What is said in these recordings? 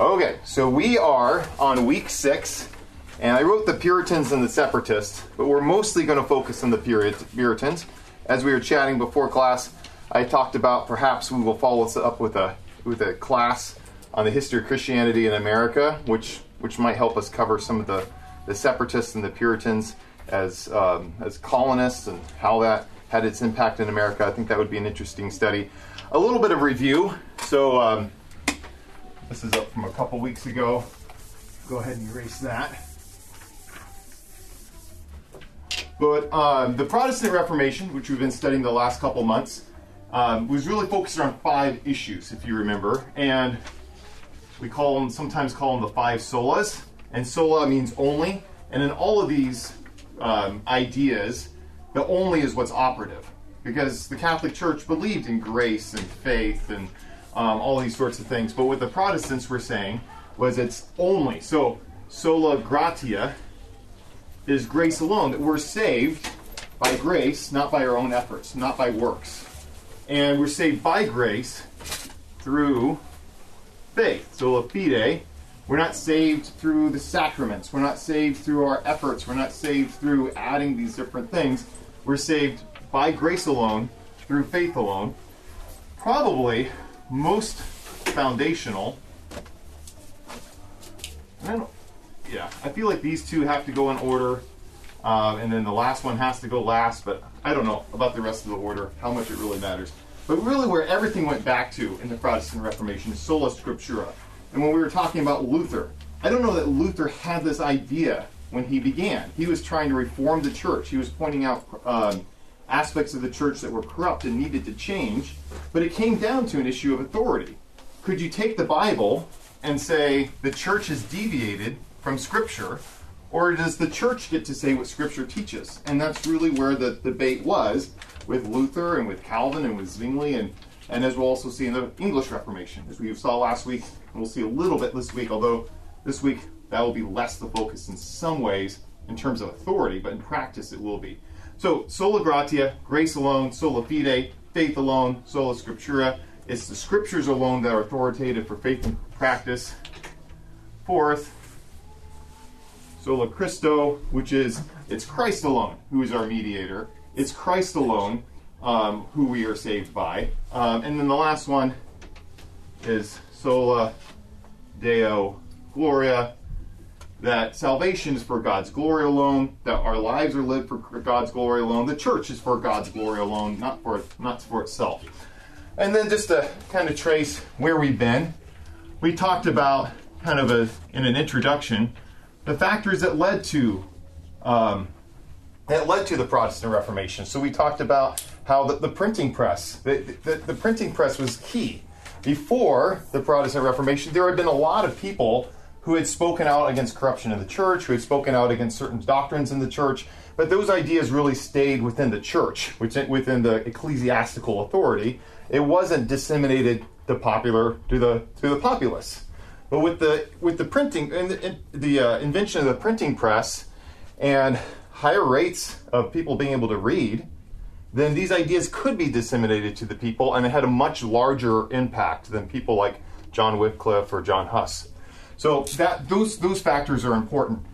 Okay, so we are on week six, and I wrote the Puritans and the Separatists, but we're mostly going to focus on the Puritans. As we were chatting before class, I talked about perhaps we will follow this up with a with a class on the history of Christianity in America, which which might help us cover some of the, the Separatists and the Puritans as um, as colonists and how that had its impact in America. I think that would be an interesting study. A little bit of review. So. Um, this is up from a couple weeks ago. Go ahead and erase that. But um, the Protestant Reformation, which we've been studying the last couple months, um, was really focused on five issues, if you remember. And we call them, sometimes call them the five solas. And sola means only. And in all of these um, ideas, the only is what's operative. Because the Catholic Church believed in grace and faith and um, all these sorts of things. But what the Protestants were saying was it's only. So, sola gratia is grace alone, that we're saved by grace, not by our own efforts, not by works. And we're saved by grace through faith. Sola fide. We're not saved through the sacraments. We're not saved through our efforts. We're not saved through adding these different things. We're saved by grace alone, through faith alone. Probably most foundational. I don't, yeah, I feel like these two have to go in order, uh, and then the last one has to go last. But I don't know about the rest of the order, how much it really matters. But really, where everything went back to in the Protestant Reformation is sola scriptura. And when we were talking about Luther, I don't know that Luther had this idea when he began. He was trying to reform the church. He was pointing out um, aspects of the church that were corrupt and needed to change, but it came down to an issue of authority. Could you take the Bible and say the church has deviated from Scripture, or does the church get to say what Scripture teaches? And that's really where the debate was with Luther and with Calvin and with Zwingli, and, and as we'll also see in the English Reformation, as we saw last week, and we'll see a little bit this week, although this week that will be less the focus in some ways in terms of authority, but in practice it will be. So, sola gratia, grace alone, sola fide, faith alone, sola scriptura. It's the scriptures alone that are authoritative for faith and practice. Fourth, sola Christo, which is it's Christ alone who is our mediator. It's Christ alone um, who we are saved by. Um, and then the last one is sola Deo Gloria, that salvation is for God's glory alone, that our lives are lived for God's glory alone, the church is for God's glory alone, not for not for itself. And then just to kind of trace where we've been, we talked about kind of a, in an introduction the factors that led to um, that led to the Protestant Reformation. So we talked about how the, the printing press, the, the, the printing press was key. Before the Protestant Reformation, there had been a lot of people who had spoken out against corruption in the church, who had spoken out against certain doctrines in the church, but those ideas really stayed within the church, within the ecclesiastical authority. It wasn't disseminated to popular to the to the populace. But with the with the printing and the, the uh, invention of the printing press and higher rates of people being able to read, then these ideas could be disseminated to the people, and it had a much larger impact than people like John Wycliffe or John Huss. So that those those factors are important.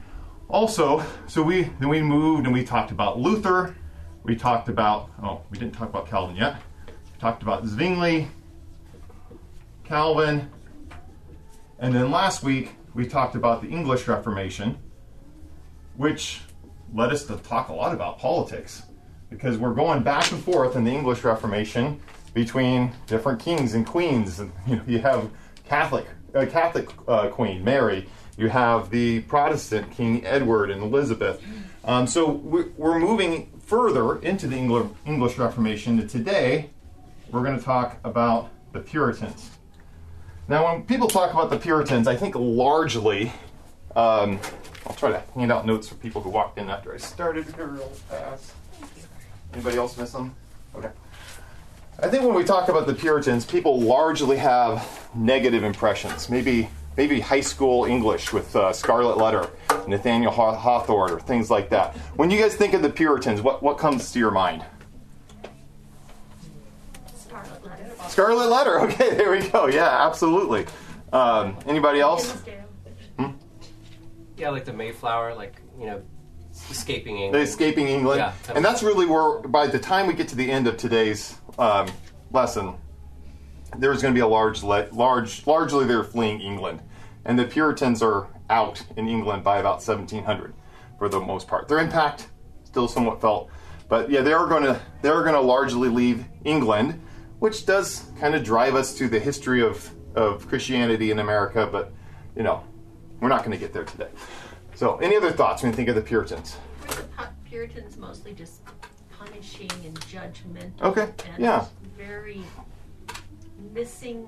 Also, so we then we moved and we talked about Luther. We talked about oh we didn't talk about Calvin yet. We talked about Zwingli, Calvin, and then last week we talked about the English Reformation, which led us to talk a lot about politics because we're going back and forth in the English Reformation between different kings and queens. And you know, you have Catholic uh, Catholic uh, Queen Mary. You have the Protestant King Edward and Elizabeth. Um, so we're moving further into the English Reformation. And today, we're going to talk about the Puritans. Now, when people talk about the Puritans, I think largely, um, I'll try to hand out notes for people who walked in after I started here real fast. Anybody else miss them? Okay. I think when we talk about the Puritans, people largely have negative impressions. Maybe maybe high school English with uh, Scarlet Letter, Nathaniel Hawthorne, or things like that. When you guys think of the Puritans, what, what comes to your mind? Scarlet Letter. Scarlet Letter. Okay, there we go. Yeah, absolutely. Um, anybody else? Hillsdale. Yeah, like the Mayflower, like you know, escaping The England. escaping England, Yeah. and that's really where by the time we get to the end of today's um, lesson, there's going to be a large, le- large, largely they're fleeing England, and the Puritans are out in England by about 1700 for the most part. Their impact still somewhat felt, but yeah, they are going to they are going to largely leave England, which does kind of drive us to the history of of Christianity in America, but you know, we're not going to get there today. So, any other thoughts when you think of the Puritans? Were the Puritans mostly just punishing and judgmental? Okay, And yeah. Very missing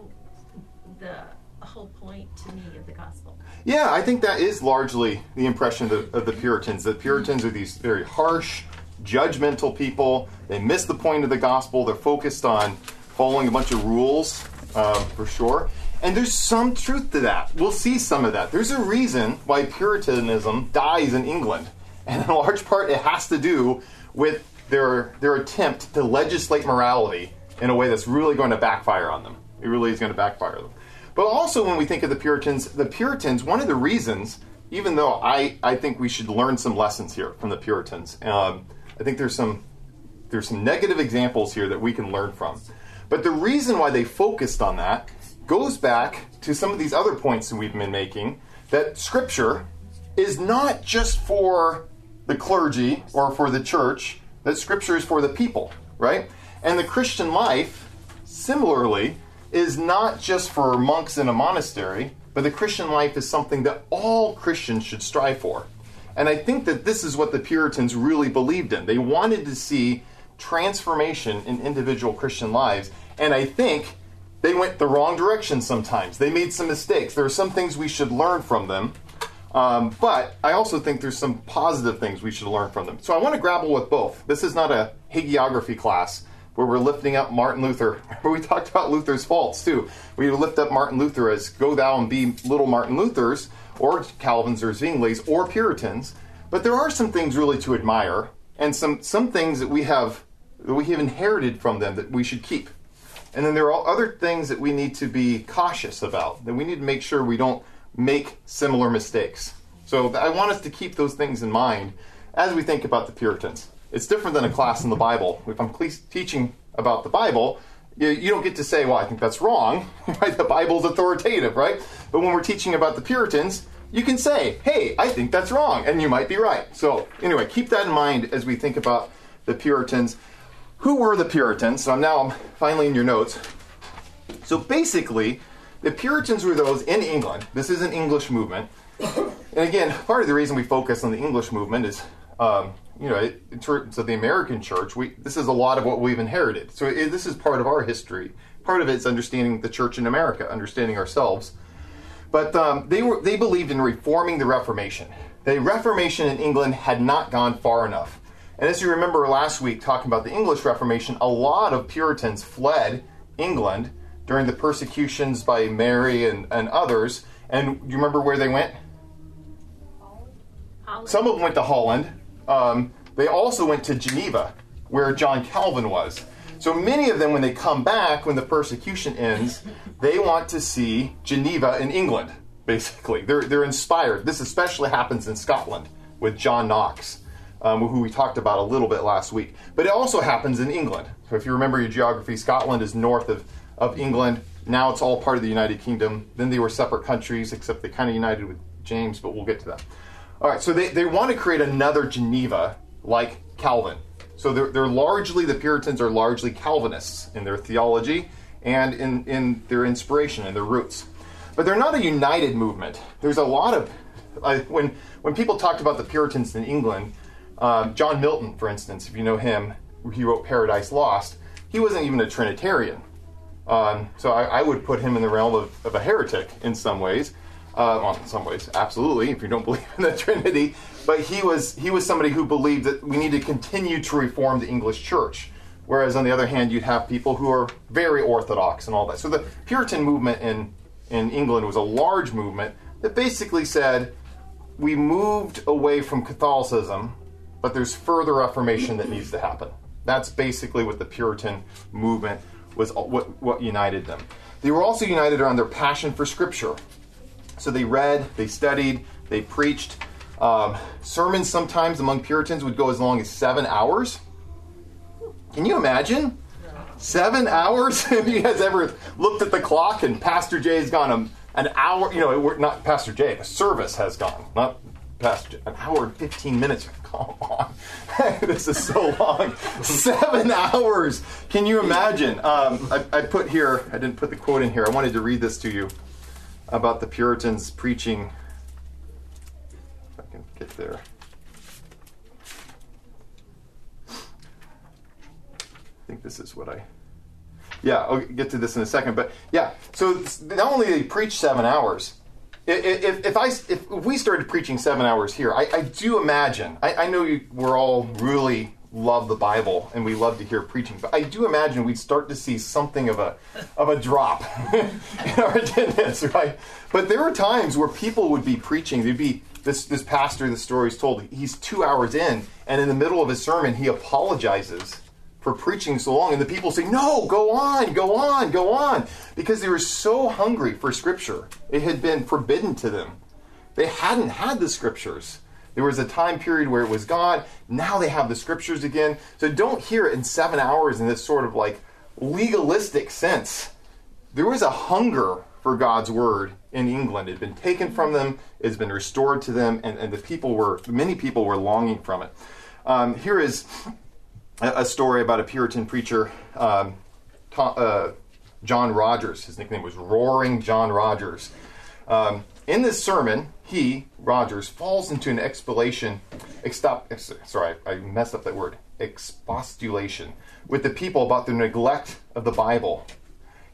the whole point to me of the gospel. Yeah, I think that is largely the impression of the, of the Puritans. The Puritans are these very harsh, judgmental people. They miss the point of the gospel. They're focused on following a bunch of rules, um, for sure. And there's some truth to that. We'll see some of that. There's a reason why Puritanism dies in England. And in large part, it has to do with their, their attempt to legislate morality in a way that's really going to backfire on them. It really is going to backfire them. But also, when we think of the Puritans, the Puritans, one of the reasons, even though I, I think we should learn some lessons here from the Puritans, um, I think there's some there's some negative examples here that we can learn from. But the reason why they focused on that goes back to some of these other points that we've been making that Scripture is not just for the clergy or for the church, that Scripture is for the people, right? And the Christian life, similarly, is not just for monks in a monastery, but the Christian life is something that all Christians should strive for. And I think that this is what the Puritans really believed in. They wanted to see transformation in individual Christian lives. And I think they went the wrong direction sometimes. They made some mistakes. There are some things we should learn from them. Um, but I also think there's some positive things we should learn from them. So I want to grapple with both. This is not a hagiography class where we're lifting up Martin Luther. Where we talked about Luther's faults too. We lift up Martin Luther as go thou and be little Martin Luthers, or Calvin's or Zwingli's, or Puritans. But there are some things really to admire, and some some things that we have that we have inherited from them that we should keep. And then there are other things that we need to be cautious about, that we need to make sure we don't make similar mistakes. So I want us to keep those things in mind as we think about the Puritans. It's different than a class in the Bible. If I'm teaching about the Bible, you, don't get to say, well, I think that's wrong. Right? The Bible's authoritative, right? But when we're teaching about the Puritans, you can say, hey, I think that's wrong, and you might be right. So, anyway, keep that in mind as we think about the Puritans. Who were the Puritans? So now I'm finally in your notes. So basically, the Puritans were those in England. This is an English movement. And again, part of the reason we focus on the English movement is, um, you know, in terms of the American church, we, this is a lot of what we've inherited. So it, this is part of our history. Part of it is understanding the church in America, understanding ourselves. But um, they were they believed in reforming the Reformation. The Reformation in England had not gone far enough. And as you remember last week, talking about the English Reformation, a lot of Puritans fled England during the persecutions by Mary and, and others. And you remember where they went? Holland. Some of them went to Holland. Um, they also went to Geneva, where John Calvin was. So many of them, when they come back, when the persecution ends, they want to see Geneva in England, basically. They're, they're inspired. This especially happens in Scotland with John Knox, um, who we talked about a little bit last week. But it also happens in England. So if you remember your geography, Scotland is north of, of England. Now it's all part of the United Kingdom. Then they were separate countries, except they kind of united with James, but we'll get to that. All right, so they, they want to create another Geneva like Calvin. So they're, they're largely, the Puritans are largely Calvinists in their theology and in, in their inspiration and their roots. But they're not a united movement. There's a lot of, when, when people talked about the Puritans in England, um, John Milton, for instance, if you know him, he wrote Paradise Lost, he wasn't even a Trinitarian. Um, so I, I would put him in the realm of, of a heretic in some ways. Uh, well, in some ways, absolutely, if you don't believe in the Trinity. But he was he was somebody who believed that we need to continue to reform the English Church. Whereas on the other hand, you'd have people who are very orthodox and all that. So the Puritan movement in in England was a large movement that basically said we moved away from Catholicism, but there's further reformation that needs to happen. That's basically what the Puritan movement was what, what united them. They were also united around their passion for Scripture. So they read, they studied, they preached. Um, sermons sometimes among Puritans would go as long as seven hours. Can you imagine? Seven hours? Have you guys ever looked at the clock and Pastor Jay has gone an hour? You know, not Pastor Jay, the service has gone, not Pastor Jay, an hour and 15 minutes. Come on. this is so long. Seven hours. Can you imagine? Um, I, I put here, I didn't put the quote in here. I wanted to read this to you about the Puritans preaching. If I can get there. I think this is what I. Yeah, I'll get to this in a second. But yeah, so not only they preach seven hours, if, if, I, if we started preaching seven hours here, I, I do imagine, I, I know you, we're all really love the Bible and we love to hear preaching, but I do imagine we'd start to see something of a of a drop in our attendance, right? But there were times where people would be preaching. There'd be this this pastor. The story is told. He's two hours in, and in the middle of his sermon, he apologizes for preaching so long, and the people say, "No, go on, go on, go on," because they were so hungry for Scripture. It had been forbidden to them. They hadn't had the Scriptures. There was a time period where it was gone. Now they have the scriptures again. So don't hear it in seven hours in this sort of like legalistic sense. There was a hunger for God's word in England. It had been taken from them, it's been restored to them, and, and the people were, many people were longing from it. Um, here is a, story about a Puritan preacher, um, Tom, uh, John Rogers. His nickname was Roaring John Rogers. Um, in this sermon, he, Rogers, falls into an explanation, extop, sorry, I messed up that word, expostulation, with the people about their neglect of the Bible.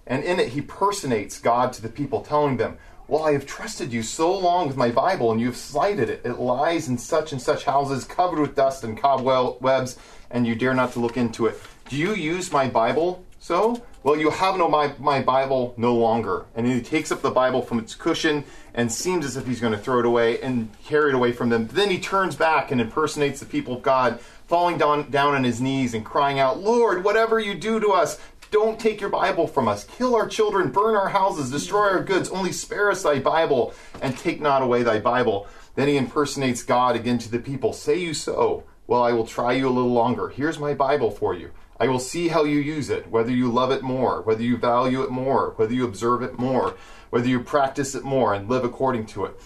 And in it, he personates God to the people, telling them, Well, I have trusted you so long with my Bible, and you have slighted it. It lies in such and such houses, covered with dust and cobwebs, and you dare not to look into it. Do you use my Bible so? Well, you have no my, my Bible no longer. And he takes up the Bible from its cushion and seems as if he's going to throw it away and carry it away from them. Then he turns back and impersonates the people of God, falling down, down on his knees and crying out, Lord, whatever you do to us, don't take your Bible from us. Kill our children, burn our houses, destroy our goods. Only spare us thy Bible and take not away thy Bible. Then he impersonates God again to the people. Say you so? Well, I will try you a little longer. Here's my Bible for you. I will see how you use it, whether you love it more, whether you value it more, whether you observe it more, whether you practice it more and live according to it.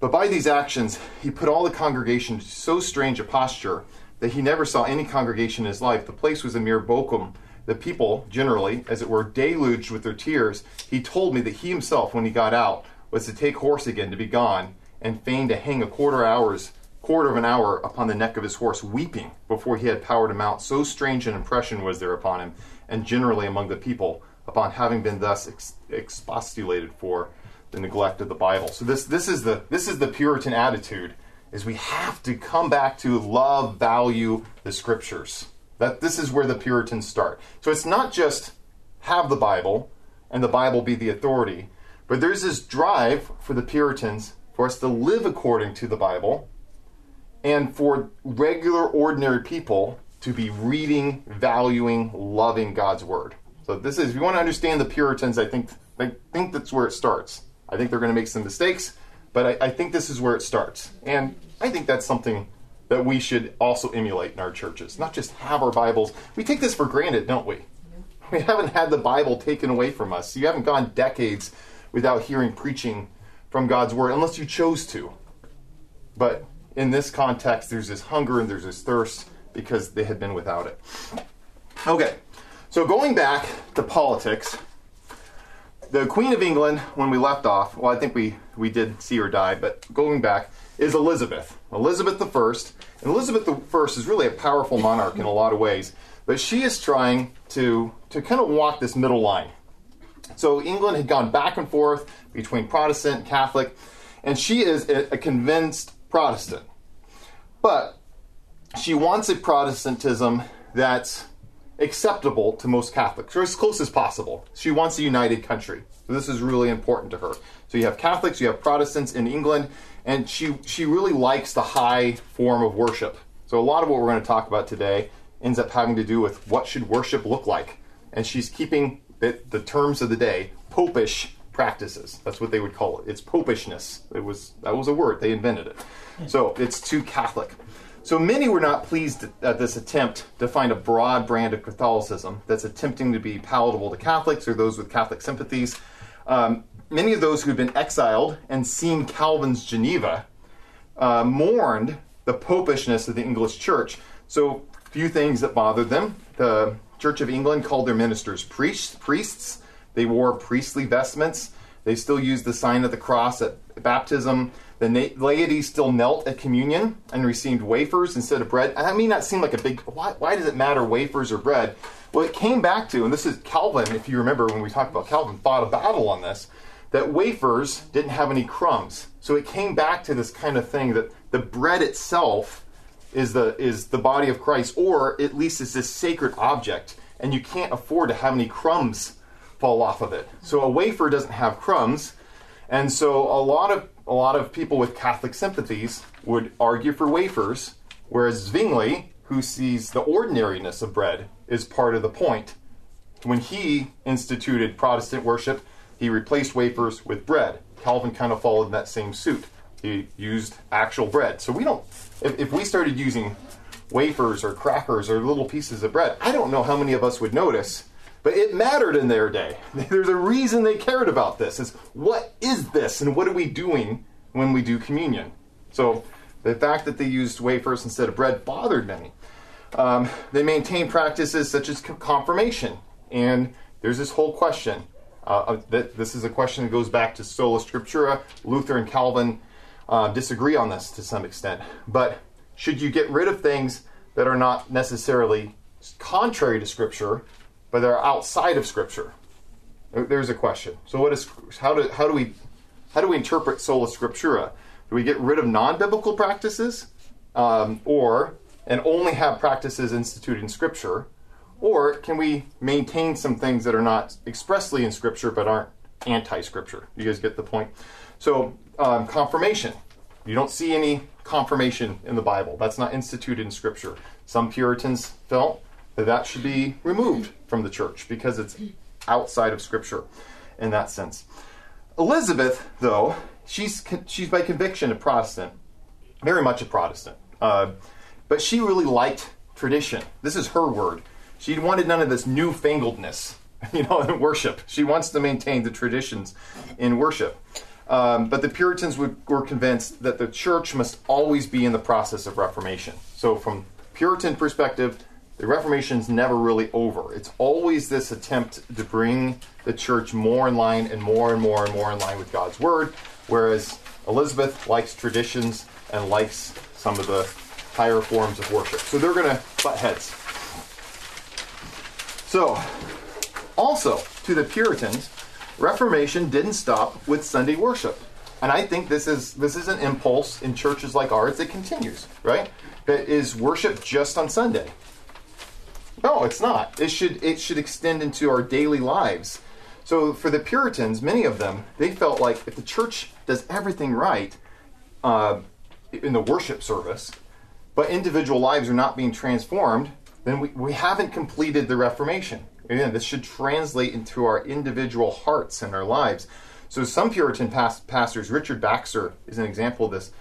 But by these actions, he put all the congregation to so strange a posture that he never saw any congregation in his life. The place was a mere Bochim. The people, generally, as it were, deluged with their tears. He told me that he himself, when he got out, was to take horse again, to be gone, and fain to hang a quarter hours quarter of an hour upon the neck of his horse, weeping before he had power to mount. So strange an impression was there upon him, and generally among the people, upon having been thus ex- expostulated for the neglect of the Bible. So this this is the this is the Puritan attitude: is we have to come back to love, value the Scriptures. That this is where the Puritans start. So it's not just have the Bible and the Bible be the authority, but there's this drive for the Puritans for us to live according to the Bible and for regular, ordinary people to be reading, valuing, loving God's Word. So this is, if you want to understand the Puritans, I think, I think that's where it starts. I think they're going to make some mistakes, but I, I think this is where it starts. And I think that's something that we should also emulate in our churches. Not just have our Bibles. We take this for granted, don't we? Mm-hmm. We haven't had the Bible taken away from us. You haven't gone decades without hearing preaching from God's Word, unless you chose to. But in this context, there's this hunger and there's this thirst because they had been without it. Okay, so going back to politics, the Queen of England, when we left off, well, I think we, we did see her die, but going back, is Elizabeth. Elizabeth I. And Elizabeth I is really a powerful monarch in a lot of ways, but she is trying to, to kind of walk this middle line. So England had gone back and forth between Protestant and Catholic, and she is a, a convinced Protestant. But she wants a Protestantism that's acceptable to most Catholics, or as close as possible. She wants a united country. So this is really important to her. So you have Catholics, you have Protestants in England, and she she really likes the high form of worship. So a lot of what we're going to talk about today ends up having to do with what should worship look like. and she's keeping the, the terms of the day popish practices. That's what they would call it. It's popishness. It was that was a word they invented it. So it's too Catholic. So many were not pleased at this attempt to find a broad brand of Catholicism that's attempting to be palatable to Catholics or those with Catholic sympathies. Um, many of those who had been exiled and seen Calvin's Geneva uh, mourned the popishness of the English church. So, few things that bothered them. The Church of England called their ministers priests. priests. They wore priestly vestments. They still used the sign of the cross at baptism. The na- laity still knelt at communion and received wafers instead of bread. That may not seem like a big. Why, why does it matter wafers or bread? Well, it came back to, and this is Calvin, if you remember when we talked about Calvin, fought a battle on this, that wafers didn't have any crumbs. So it came back to this kind of thing that the bread itself is the is the body of Christ, or at least is this sacred object, and you can't afford to have any crumbs fall off of it. So a wafer doesn't have crumbs, and so a lot of a lot of people with Catholic sympathies would argue for wafers, whereas Zwingli, who sees the ordinariness of bread, is part of the point. When he instituted Protestant worship, he replaced wafers with bread. Calvin kind of followed that same suit. He used actual bread. So we don't, if, if we started using wafers or crackers or little pieces of bread, I don't know how many of us would notice but it mattered in their day. There's a reason they cared about this. Is what is this and what are we doing when we do communion? So the fact that they used wafers instead of bread bothered many. Um, they maintained practices such as confirmation, and there's this whole question. Uh, that this is a question that goes back to sola scriptura. Luther and Calvin uh, disagree on this to some extent, but should you get rid of things that are not necessarily contrary to Scripture, but they're outside of Scripture? There's a question. So, what is how do how do we how do we interpret sola scriptura? Do we get rid of non-biblical practices, um, or and only have practices instituted in Scripture, or can we maintain some things that are not expressly in Scripture but aren't anti-Scripture? You guys get the point. So, um, confirmation. You don't see any confirmation in the Bible. That's not instituted in Scripture. Some Puritans felt that should be removed from the church because it's outside of Scripture in that sense. Elizabeth, though, she's she's by conviction a Protestant, very much a Protestant, uh, but she really liked tradition. This is her word. She wanted none of this newfangledness, you know, in worship. She wants to maintain the traditions in worship. Um, but the Puritans would, were convinced that the church must always be in the process of reformation. So, from Puritan perspective, the Reformation's never really over. It's always this attempt to bring the church more in line and more and more and more in line with God's word, whereas Elizabeth likes traditions and likes some of the higher forms of worship. So they're going to butt heads. So, also to the Puritans, Reformation didn't stop with Sunday worship. And I think this is this is an impulse in churches like ours that continues, right? That is worship just on Sunday. No, it's not. It should it should extend into our daily lives. So for the Puritans, many of them, they felt like if the church does everything right uh, in the worship service, but individual lives are not being transformed, then we, we haven't completed the Reformation. Again, this should translate into our individual hearts and our lives. So some Puritan past- pastors, Richard Baxter is an example of this,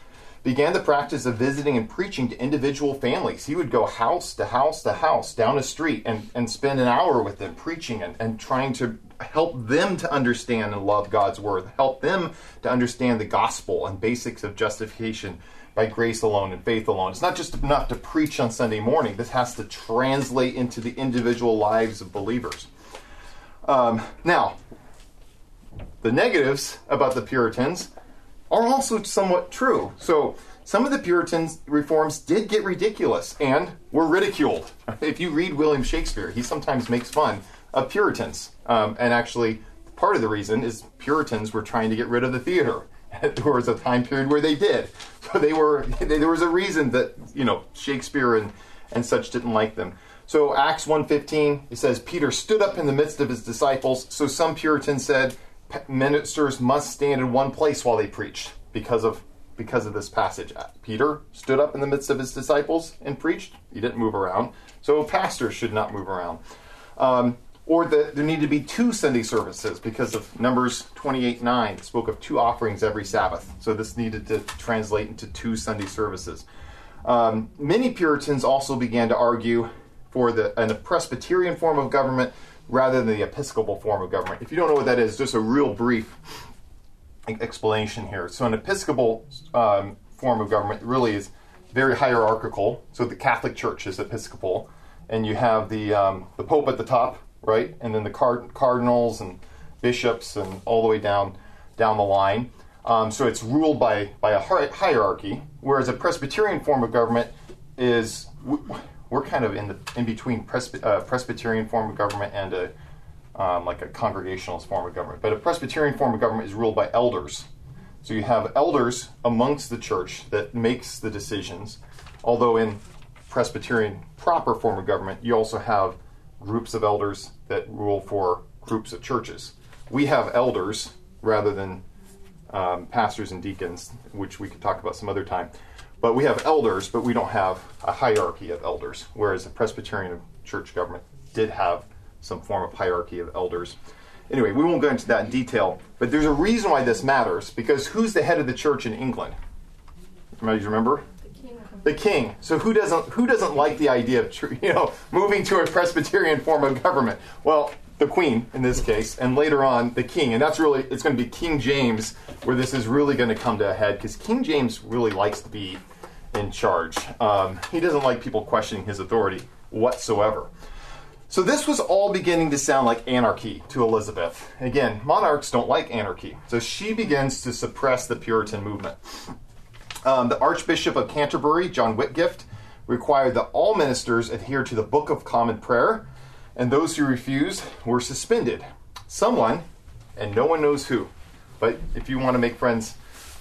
began the practice of visiting and preaching to individual families. He would go house to house to house down a street and, and spend an hour with them preaching and, and trying to help them to understand and love God's word, help them to understand the gospel and basics of justification by grace alone and faith alone. It's not just enough to preach on Sunday morning, this has to translate into the individual lives of believers. Um, now, the negatives about the Puritans are also somewhat true. So some of the Puritans reforms did get ridiculous and were ridiculed. If you read William Shakespeare, he sometimes makes fun of Puritans. Um, and actually, part of the reason is Puritans were trying to get rid of the theater. there was a time period where they did. So they were there was a reason that you know Shakespeare and and such didn't like them. So Acts 1:15 it says Peter stood up in the midst of his disciples. So some Puritans said ministers must stand in one place while they preach because of because of this passage. Peter stood up in the midst of his disciples and preached. He didn't move around. So pastors should not move around. Um, or that there needed to be two Sunday services because of Numbers 28 9 spoke of two offerings every Sabbath. So this needed to translate into two Sunday services. Um, many Puritans also began to argue for the a Presbyterian form of government rather than the Episcopal form of government. If you don't know what that is, just a real brief explanation here. So, an Episcopal um, form of government really is very hierarchical. So, the Catholic Church is Episcopal, and you have the um, the Pope at the top, right, and then the card- cardinals and bishops and all the way down down the line. Um, so it's ruled by by a hierarchy, whereas a Presbyterian form of government is we're kind of in the in between Presby- uh, Presbyterian form of government and a um, like a congregationalist form of government. But a Presbyterian form of government is ruled by elders. So you have elders amongst the church that makes the decisions. Although in Presbyterian proper form of government, you also have groups of elders that rule for groups of churches. We have elders rather than um, pastors and deacons, which we could talk about some other time. But we have elders, but we don't have a hierarchy of elders, whereas the Presbyterian church government did have some form of hierarchy of elders. Anyway, we won't go into that in detail, but there's a reason why this matters because who's the head of the church in England? You remember? The king. The king. So who doesn't who doesn't like the idea of you know moving to a Presbyterian form of government? Well, the queen in this case, and later on the king, and that's really it's going to be King James where this is really going to come to a head because King James really likes to be in charge. Um, he doesn't like people questioning his authority whatsoever. So this was all beginning to sound like anarchy to Elizabeth. Again, monarchs don't like anarchy. So she begins to suppress the Puritan movement. Um, the Archbishop of Canterbury, John Whitgift, required that all ministers adhere to the Book of Common Prayer, and those who refused were suspended. Someone, and no one knows who, but if you want to make friends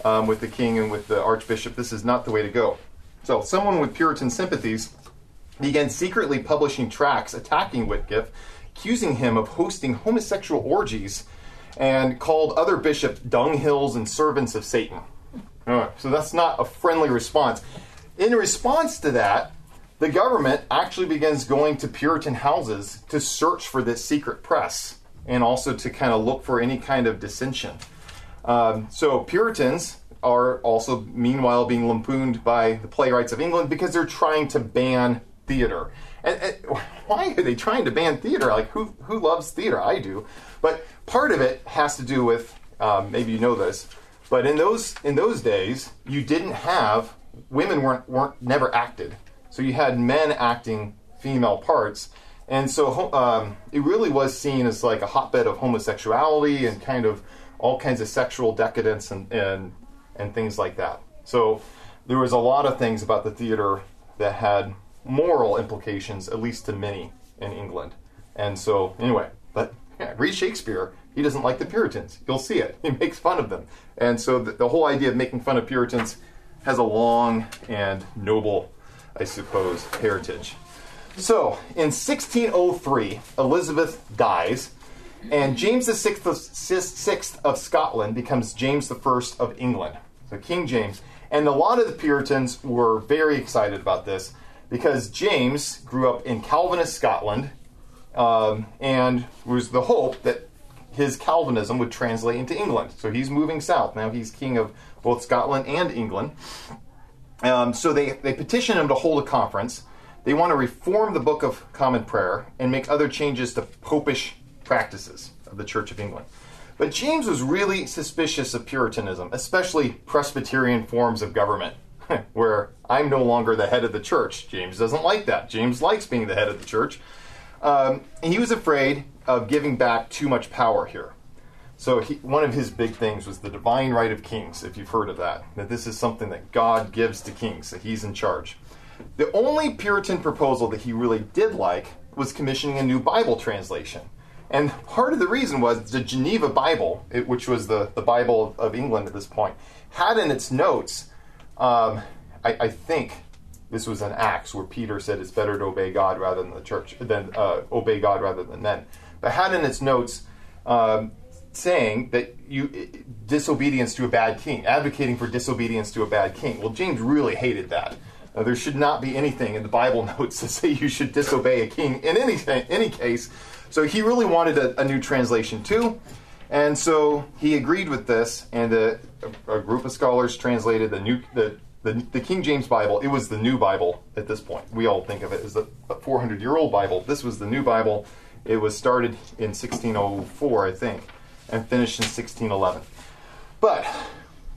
um, with the king and with the archbishop, this is not the way to go. So, someone with Puritan sympathies began secretly publishing tracts attacking Whitgift, accusing him of hosting homosexual orgies, and called other bishops dunghills and servants of Satan. so that's not a friendly response. In response to that, the government actually begins going to Puritan houses to search for this secret press and also to kind of look for any kind of dissension. Um, so Puritans are also, meanwhile, being lampooned by the playwrights of England because they're trying to ban theater. And, and, why are they trying to ban theater? Like, who, who loves theater? I do. But part of it has to do with um, maybe you know this, but in those in those days, you didn't have women weren't weren't never acted. So you had men acting female parts, and so um, it really was seen as like a hotbed of homosexuality and kind of all kinds of sexual decadence and and, and things like that. So there was a lot of things about the theater that had moral implications, at least to many in England. And so, anyway, but yeah, read Shakespeare. He doesn't like the Puritans. You'll see it. He makes fun of them. And so, the, the whole idea of making fun of Puritans has a long and noble, I suppose, heritage. So, in 1603, Elizabeth dies, and James VI of, sixth of Scotland becomes James I of England. So, King James. And a lot of the Puritans were very excited about this because James grew up in Calvinist Scotland um, and was the hope that his Calvinism would translate into England. So he's moving south. Now he's king of both Scotland and England. Um, so they, they petition him to hold a conference. They want to reform the Book of Common Prayer and make other changes to popish practices of the Church of England. But James was really suspicious of Puritanism, especially Presbyterian forms of government. where I'm no longer the head of the church. James doesn't like that. James likes being the head of the church. Um, he was afraid of giving back too much power here. So he, one of his big things was the divine right of kings, if you've heard of that. That this is something that God gives to kings, that he's in charge. The only Puritan proposal that he really did like was commissioning a new Bible translation. And part of the reason was the Geneva Bible, it, which was the, the Bible of England at this point, had in its notes um, I, I, think this was an Acts where Peter said it's better to obey God rather than the church than uh, obey God rather than men. But had in its notes um, saying that you disobedience to a bad king, advocating for disobedience to a bad king. Well, James really hated that. Uh, there should not be anything in the Bible notes to say you should disobey a king in any any case. So he really wanted a, a new translation too. And so he agreed with this, and a, a group of scholars translated the new the, the, the King James Bible. It was the new Bible at this point. We all think of it as the 400 year old Bible. This was the new Bible. It was started in 1604, I think, and finished in 1611. But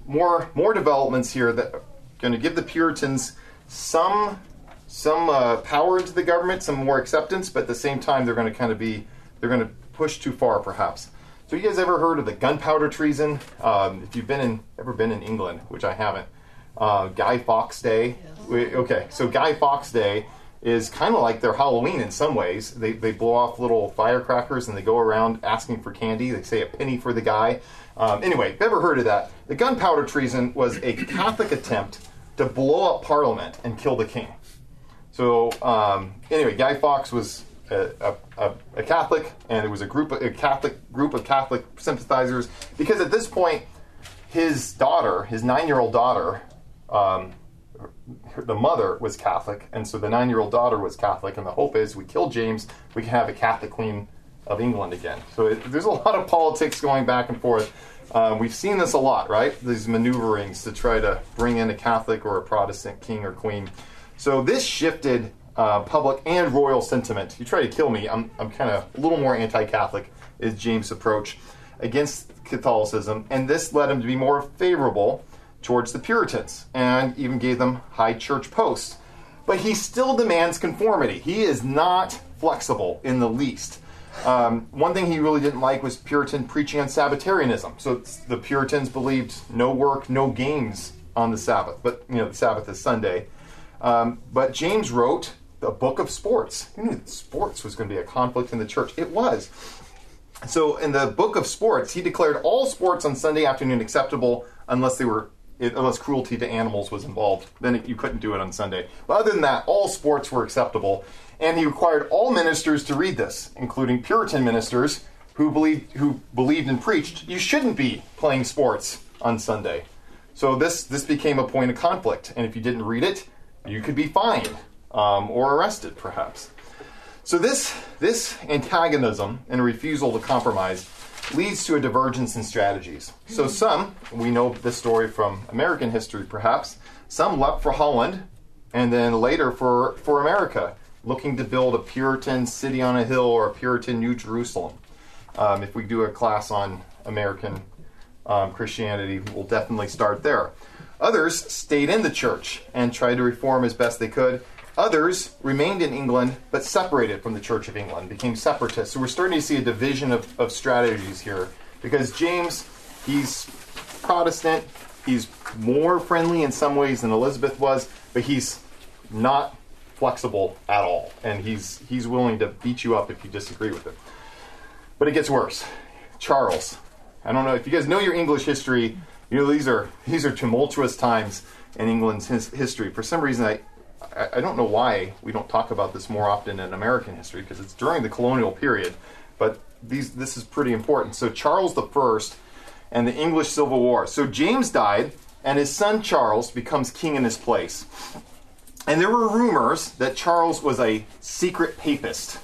more more developments here that are going to give the Puritans some some uh, power into the government, some more acceptance, but at the same time they're going to kind of be they're going to push too far, perhaps. So, you guys ever heard of the gunpowder treason? Um, if you've been in ever been in England, which I haven't, uh, Guy Fawkes Day. We- okay, so Guy Fawkes Day is kind of like their Halloween in some ways. They, they blow off little firecrackers and they go around asking for candy. They say a penny for the guy. Um, anyway, if you ever heard of that? The gunpowder treason was a Catholic attempt to blow up Parliament and kill the king. So um, anyway, Guy Fawkes was a, a, a, a Catholic, and it was a group, of, a Catholic group of Catholic sympathizers. Because at this point, his daughter, his nine-year-old daughter, um, the mother was Catholic, and so the nine-year-old daughter was Catholic. And the hope is, we kill James, we can have a Catholic queen of England again. So it, there's a lot of politics going back and forth. Um, we've seen this a lot, right? These maneuverings to try to bring in a Catholic or a Protestant king or queen. So this shifted uh, public and royal sentiment. You try to kill me, I'm, I'm kind of a little more anti-Catholic. Is James' approach against Catholicism, and this led him to be more favorable towards the Puritans, and even gave them high church posts. But he still demands conformity. He is not flexible in the least. Um, one thing he really didn't like was Puritan preaching on Sabbatarianism. So the Puritans believed no work, no games on the Sabbath, but you know the Sabbath is Sunday. Um, but James wrote the book of sports. Who knew that sports was going to be a conflict in the church? It was. So in the book of sports, he declared all sports on Sunday afternoon acceptable unless they were unless cruelty to animals was involved. Then it, you couldn't do it on Sunday. But other than that, all sports were acceptable, and he required all ministers to read this, including Puritan ministers who believed who believed and preached you shouldn't be playing sports on Sunday. So this this became a point of conflict, and if you didn't read it, you could be fined um, or arrested, perhaps. So this this antagonism and refusal to compromise leads to a divergence in strategies. So some, we know this story from American history perhaps, some leapt for Holland and then later for, for America, looking to build a Puritan city on a hill or a Puritan New Jerusalem. Um, if we do a class on American um, Christianity, we'll definitely start there. Others stayed in the church and tried to reform as best they could. Others remained in England but separated from the Church of England, became separatists. So we're starting to see a division of, of strategies here because James, he's Protestant, he's more friendly in some ways than Elizabeth was, but he's not flexible at all. And he's, he's willing to beat you up if you disagree with him. But it gets worse. Charles. I don't know if you guys know your English history. You know these are these are tumultuous times in England's his, history. For some reason, I, I don't know why we don't talk about this more often in American history because it's during the colonial period. But these this is pretty important. So Charles I and the English Civil War. So James died, and his son Charles becomes king in his place. And there were rumors that Charles was a secret papist.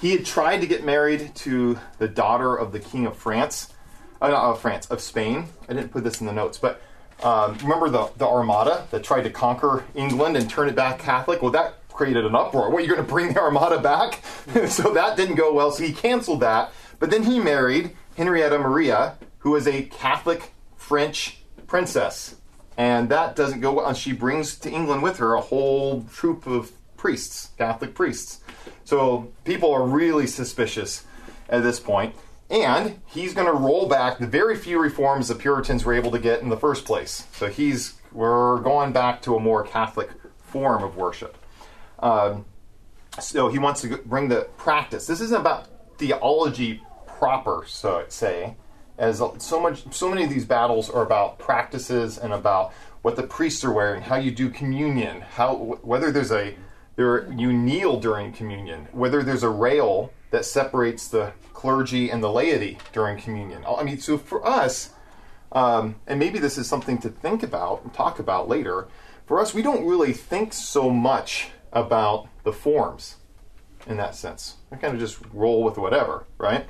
He had tried to get married to the daughter of the King of France, uh, not of France, of Spain. I didn't put this in the notes, but um, remember the, the Armada that tried to conquer England and turn it back Catholic? Well, that created an uproar. What, you're going to bring the Armada back? so that didn't go well, so he canceled that. But then he married Henrietta Maria, who was a Catholic French princess. And that doesn't go well. And she brings to England with her a whole troop of priests, Catholic priests. So people are really suspicious at this point. And he's going to roll back the very few reforms the Puritans were able to get in the first place. So he's we're going back to a more Catholic form of worship. Um, so he wants to bring the practice. This isn't about theology proper, so say, as so much. So many of these battles are about practices and about what the priests are wearing, how you do communion, how whether there's a there you kneel during communion, whether there's a rail that separates the clergy and the laity during communion. I mean, so for us, um, and maybe this is something to think about and talk about later. For us, we don't really think so much about the forms. in that sense. I kind of just roll with whatever, right?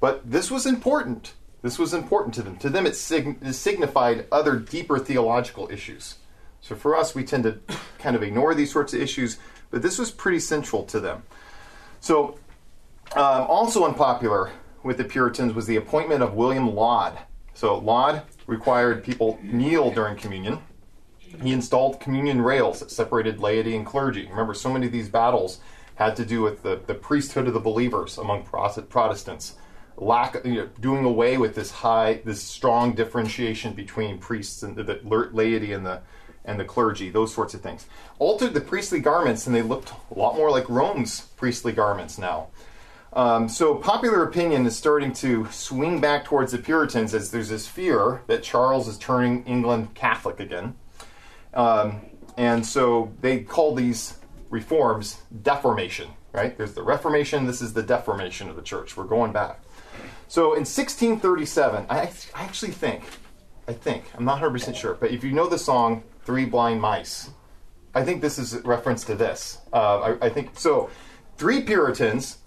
But this was important. This was important to them. To them, it, sig- it signified other deeper theological issues. So for us, we tend to kind of ignore these sorts of issues, but this was pretty central to them. So, um, also unpopular with the Puritans was the appointment of William Laud. So, Laud required people kneel during communion. He installed communion rails that separated laity and clergy. Remember, so many of these battles had to do with the, the priesthood of the believers among Protestants. Lack, you know, doing away with this high, this strong differentiation between priests and the, the laity and the and the clergy, those sorts of things. Altered the priestly garments, and they looked a lot more like Rome's priestly garments now. Um, so popular opinion is starting to swing back towards the Puritans as there's this fear that Charles is turning England Catholic again. Um, and so they call these reforms deformation, right? There's the Reformation, this is the deformation of the church. We're going back. So in 1637, I, I actually think, I think, I'm not 100% sure, but if you know the song Three Blind Mice, I think this is a reference to this. Uh, I, I think so. Three Puritans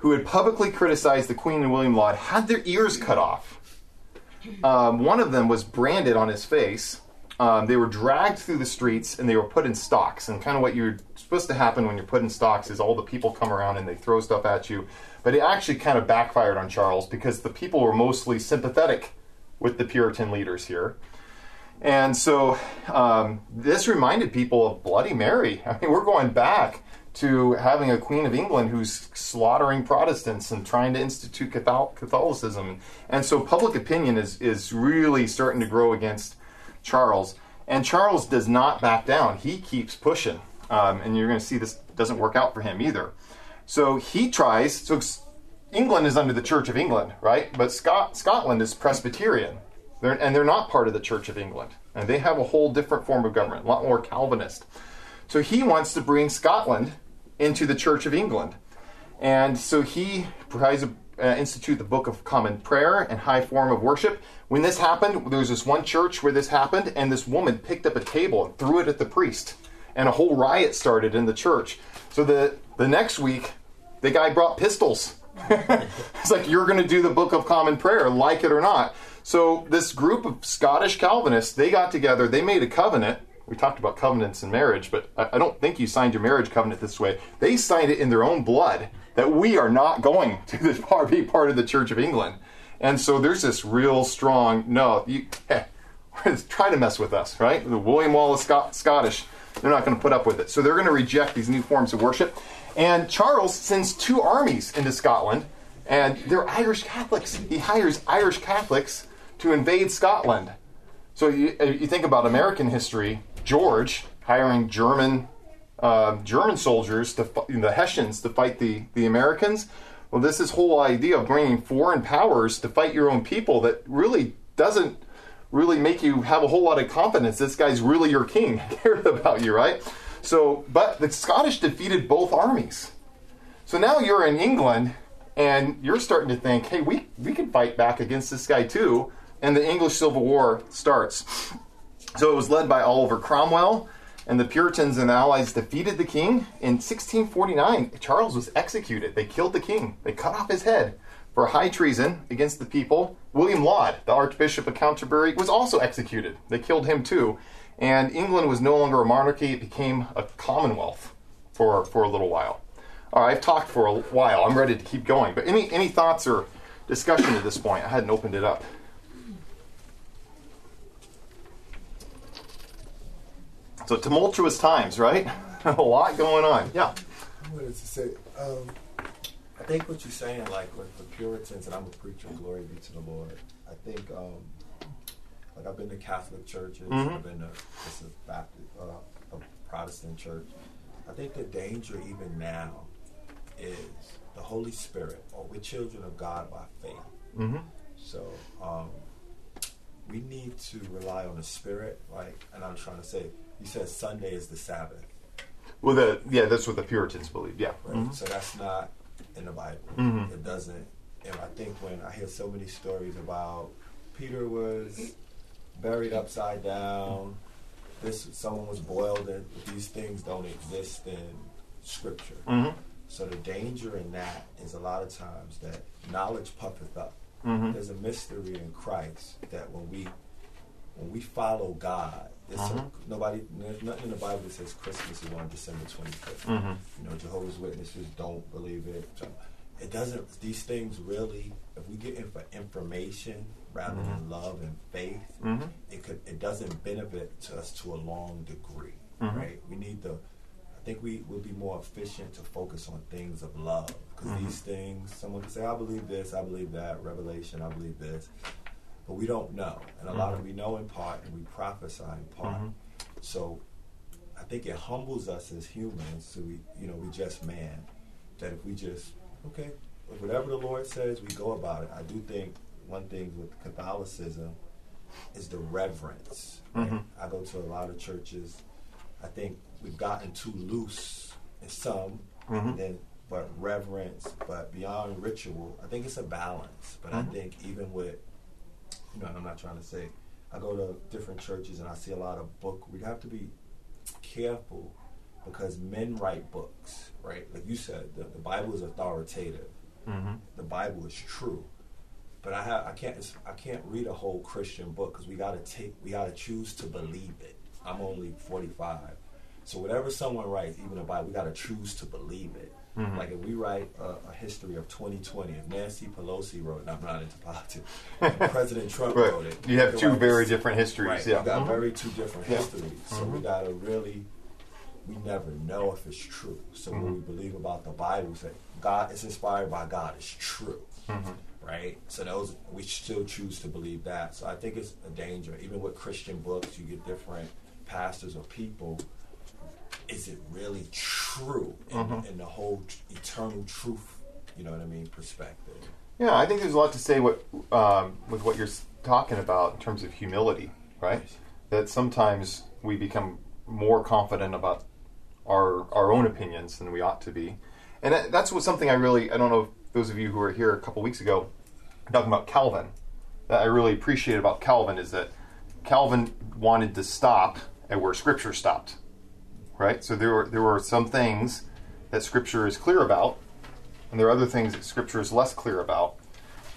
who had publicly criticized the Queen and William Laud had their ears cut off. Um, one of them was branded on his face. Um, they were dragged through the streets and they were put in stocks. And kind of what you're supposed to happen when you're put in stocks is all the people come around and they throw stuff at you. But it actually kind of backfired on Charles because the people were mostly sympathetic with the Puritan leaders here. And so um, this reminded people of Bloody Mary. I mean, we're going back to having a Queen of England who's slaughtering Protestants and trying to institute Catholicism. And so public opinion is, is really starting to grow against Charles. And Charles does not back down, he keeps pushing. Um, and you're going to see this doesn't work out for him either. So he tries, so England is under the Church of England, right? But Scot- Scotland is Presbyterian. They're, and they're not part of the Church of England. And they have a whole different form of government, a lot more Calvinist. So he wants to bring Scotland into the Church of England. And so he tries to uh, institute the Book of Common Prayer and high form of worship. When this happened, there was this one church where this happened, and this woman picked up a table and threw it at the priest. And a whole riot started in the church. So the, the next week, the guy brought pistols. it's like, you're going to do the Book of Common Prayer, like it or not. So this group of Scottish Calvinists, they got together, they made a covenant we talked about covenants in marriage, but I, don't think you signed your marriage covenant this way. They signed it in their own blood that we are not going to be part of the Church of England. And so there's this real strong no, you eh, try to mess with us, right? The William Wallace Scot- Scottish, they're not going to put up with it. So they're going to reject these new forms of worship. And Charles sends two armies into Scotland, and they're Irish Catholics. He hires Irish Catholics to invade Scotland. So you, eh, you think about American history, George hiring German uh, German soldiers to the Hessians to fight the the Americans. Well, this is whole idea of bringing foreign powers to fight your own people that really doesn't really make you have a whole lot of confidence. This guy's really your king, cared about you, right? So, but the Scottish defeated both armies. So now you're in England and you're starting to think, hey, we, we can fight back against this guy too. And the English Civil War starts. So it was led by Oliver Cromwell, and the Puritans and Allies defeated the king. In 1649, Charles was executed. They killed the king, they cut off his head for high treason against the people. William Laud, the Archbishop of Canterbury, was also executed. They killed him too. And England was no longer a monarchy, it became a commonwealth for, for a little while. All right, I've talked for a while. I'm ready to keep going. But any, any thoughts or discussion at this point? I hadn't opened it up. So tumultuous times, right? a lot going on. Yeah. I wanted to say, um, I think what you're saying, like with the Puritans, and I'm a preacher, glory be to the Lord. I think, um, like I've been to Catholic churches, mm-hmm. I've been to this is Baptist, uh, a Protestant church. I think the danger even now is the Holy Spirit, or we're children of God by faith. Mm-hmm. So um, we need to rely on the Spirit, like, and I'm trying to say he says Sunday is the Sabbath. Well, the yeah, that's what the Puritans believe. Yeah. Right? Mm-hmm. So that's not in the Bible. Mm-hmm. It doesn't. And I think when I hear so many stories about Peter was buried upside down, this someone was boiled, and these things don't exist in Scripture. Mm-hmm. So the danger in that is a lot of times that knowledge puffeth up. Mhm. There's a mystery in Christ that when we when we follow God, there's some, Mhm. nobody there's nothing in the Bible that says Christmas is on December 25th. Mhm. You know, Jehovah's Witnesses don't believe it. So it doesn't. These things really, if we get in for information rather than love and faith, Mhm. it could it doesn't benefit to us to a long degree, Mhm. right? We need to. I think we will be more efficient to focus on things of love because Mhm. these things, someone can say, "I believe this, I believe that," Revelation, I believe this, but we don't know, and a lot of Mhm. we know in part and we prophesy in part. Mhm. So I think it humbles us as humans. So we, you know, we just man. That if we just okay, whatever the Lord says, we go about it. I do think one thing with Catholicism is the reverence. right? Mhm. I go to a lot of churches. I think we've gotten too loose in some, Mhm. then but reverence, but beyond ritual. I think it's a balance. But I Mhm. think even with you know, and I'm not trying to say I go to different churches and I see a lot of book. We have to be careful because men write books, right? Like you said, the, the Bible is authoritative. Mhm. The Bible is true, but I have I can't I can't read a whole Christian book because we got to take we got to choose to believe it. I'm only 45, so whatever someone writes, even the Bible, we got to choose to believe it. Mhm. Like if we write a, a history of 2020, if Nancy Pelosi wrote, and I'm not into politics, President Trump Right. wrote it. You have two very this- different histories, Right. yeah. We got Mhm. very two different Yeah. histories, so we Mhm. got to really. We never know if it's true. So when Mhm. we believe about the Bible, we say God is inspired by God. It's true Mhm. right? So those we still choose to believe that. So I think it's a danger. Even with Christian books, you get different pastors or people. Is it really true in, Mhm. in the whole t- eternal truth? You know what I mean? Perspective. Yeah, I think there's a lot to say what um, with what you're talking about in terms of humility, right? That sometimes we become more confident about our our own opinions than we ought to be, and that, that's what something I really I don't know if those of you who were here a couple weeks ago talking about Calvin that I really appreciate about Calvin is that Calvin wanted to stop at where Scripture stopped, right? So there were there were some things that Scripture is clear about, and there are other things that Scripture is less clear about,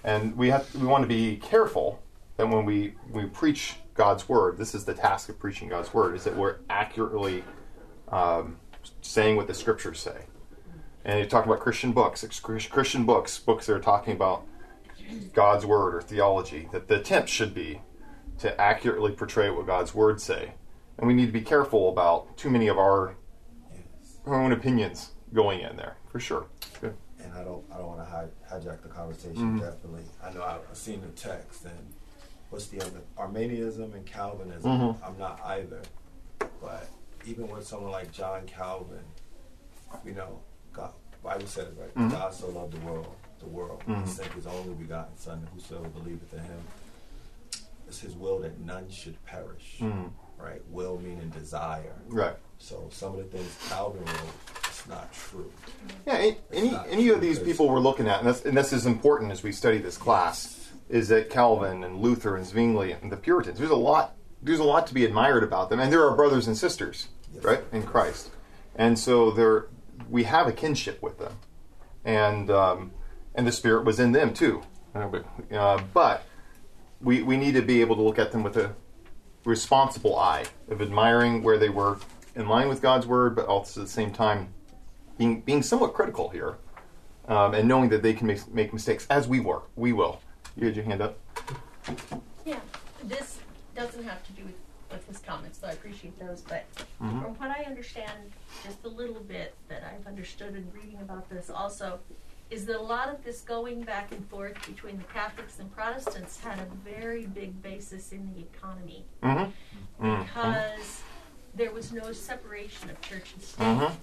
and we have we want to be careful that when we we preach God's word, this is the task of preaching God's word, is that we're accurately um, saying what the Scriptures say. And you talk about Christian books, Christian books, books that are talking about God's word or theology. That the attempt should be to accurately portray what God's words say, and we need to be careful about too many of our Yes. our own opinions going in there for sure. Good. And I don't I don't want to hi- hijack the conversation. Mhm. Definitely. I know I've seen the text and what's the other Arminianism and Calvinism. Mhm. I'm not either, but even with someone like John Calvin, you know, God, Bible said it right. Mhm. God so loved the world, the world. He sent His only begotten Son, whosoever believeth in Him. It's His will that none should perish. Right? Will meaning desire. Right. So some of the things Calvin wrote, it's not true. Yeah. a- Any any of these people we're looking at, and, that's, and this is important as we study this class, is that Calvin and Luther and Zwingli and the Puritans. There's a lot. There's a lot to be admired about them, and they're our brothers and sisters, Yes. right, in Christ. And so they're we have a kinship with them, and um, and the Spirit was in them too. But, uh, but we we need to be able to look at them with a responsible eye of admiring where they were in line with God's word, but also at the same time being being somewhat critical here, um, and knowing that they can make, make mistakes as we were. We will. You had your hand up. Yeah, this doesn't have to do with, with his comments, though I appreciate those, but Mhm. from what I understand, just a little bit that I've understood in reading about this also, is that a lot of this going back and forth between the Catholics and Protestants had a very big basis in the economy Mm-hmm. because there was no separation of church and state. Mm-hmm.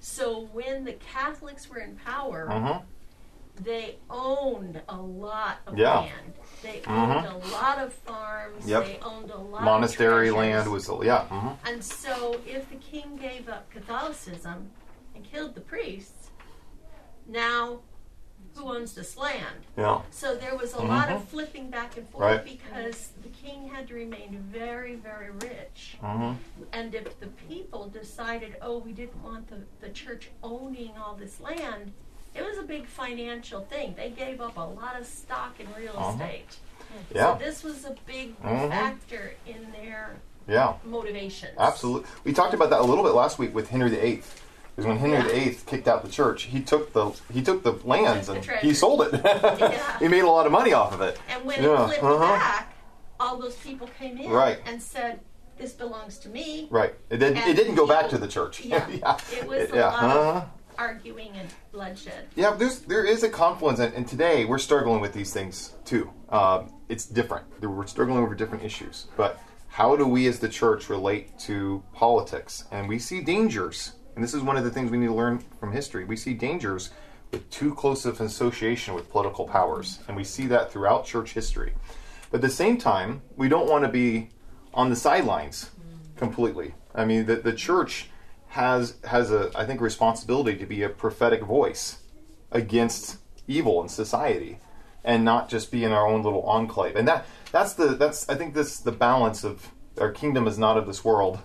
So when the Catholics were in power, Mm-hmm. they owned a lot of Yeah. land. They owned Mhm. a lot of farms. Yep. They owned a lot Monastery land was yeah. Mm-hmm. And so if the king gave up Catholicism and killed the priests, now who owns this land. Yeah. So there was a lot of flipping back and forth Right. because the king had to remain very, very rich. Mhm. And if the people decided, oh, we didn't want the, the church owning all this land, it was a big financial thing. They gave up a lot of stock in real Uh-huh. estate. Yeah. So this was a big Mhm. factor in their Yeah. motivations. Absolutely. We talked about that a little bit last week with Henry VIII. Because when Henry VIII kicked out the church, he took the he took the lands The and treasure. he sold it. Yeah. he made a lot of money off of it. And when Yeah, it flipped uh-huh. back, all those people came in Right. and said, "This belongs to me." Right. It didn't. It didn't go back to the church. Yeah, it was a yeah. lot uh-huh. of arguing and bloodshed. Yeah, there's there is a confluence, and, and today we're struggling with these things too. Um, it's different. We're struggling over different issues, but how do we as the church relate to politics? And we see dangers, and this is one of the things we need to learn from history. We see dangers with too close of association with political powers, and we see that throughout church history. But at the same time, we don't want to be on the sidelines completely. I mean, the, the church has has a I think responsibility to be a prophetic voice against evil in society, and not just be in our own little enclave. And that that's the that's I think this the balance of our kingdom is not of this world,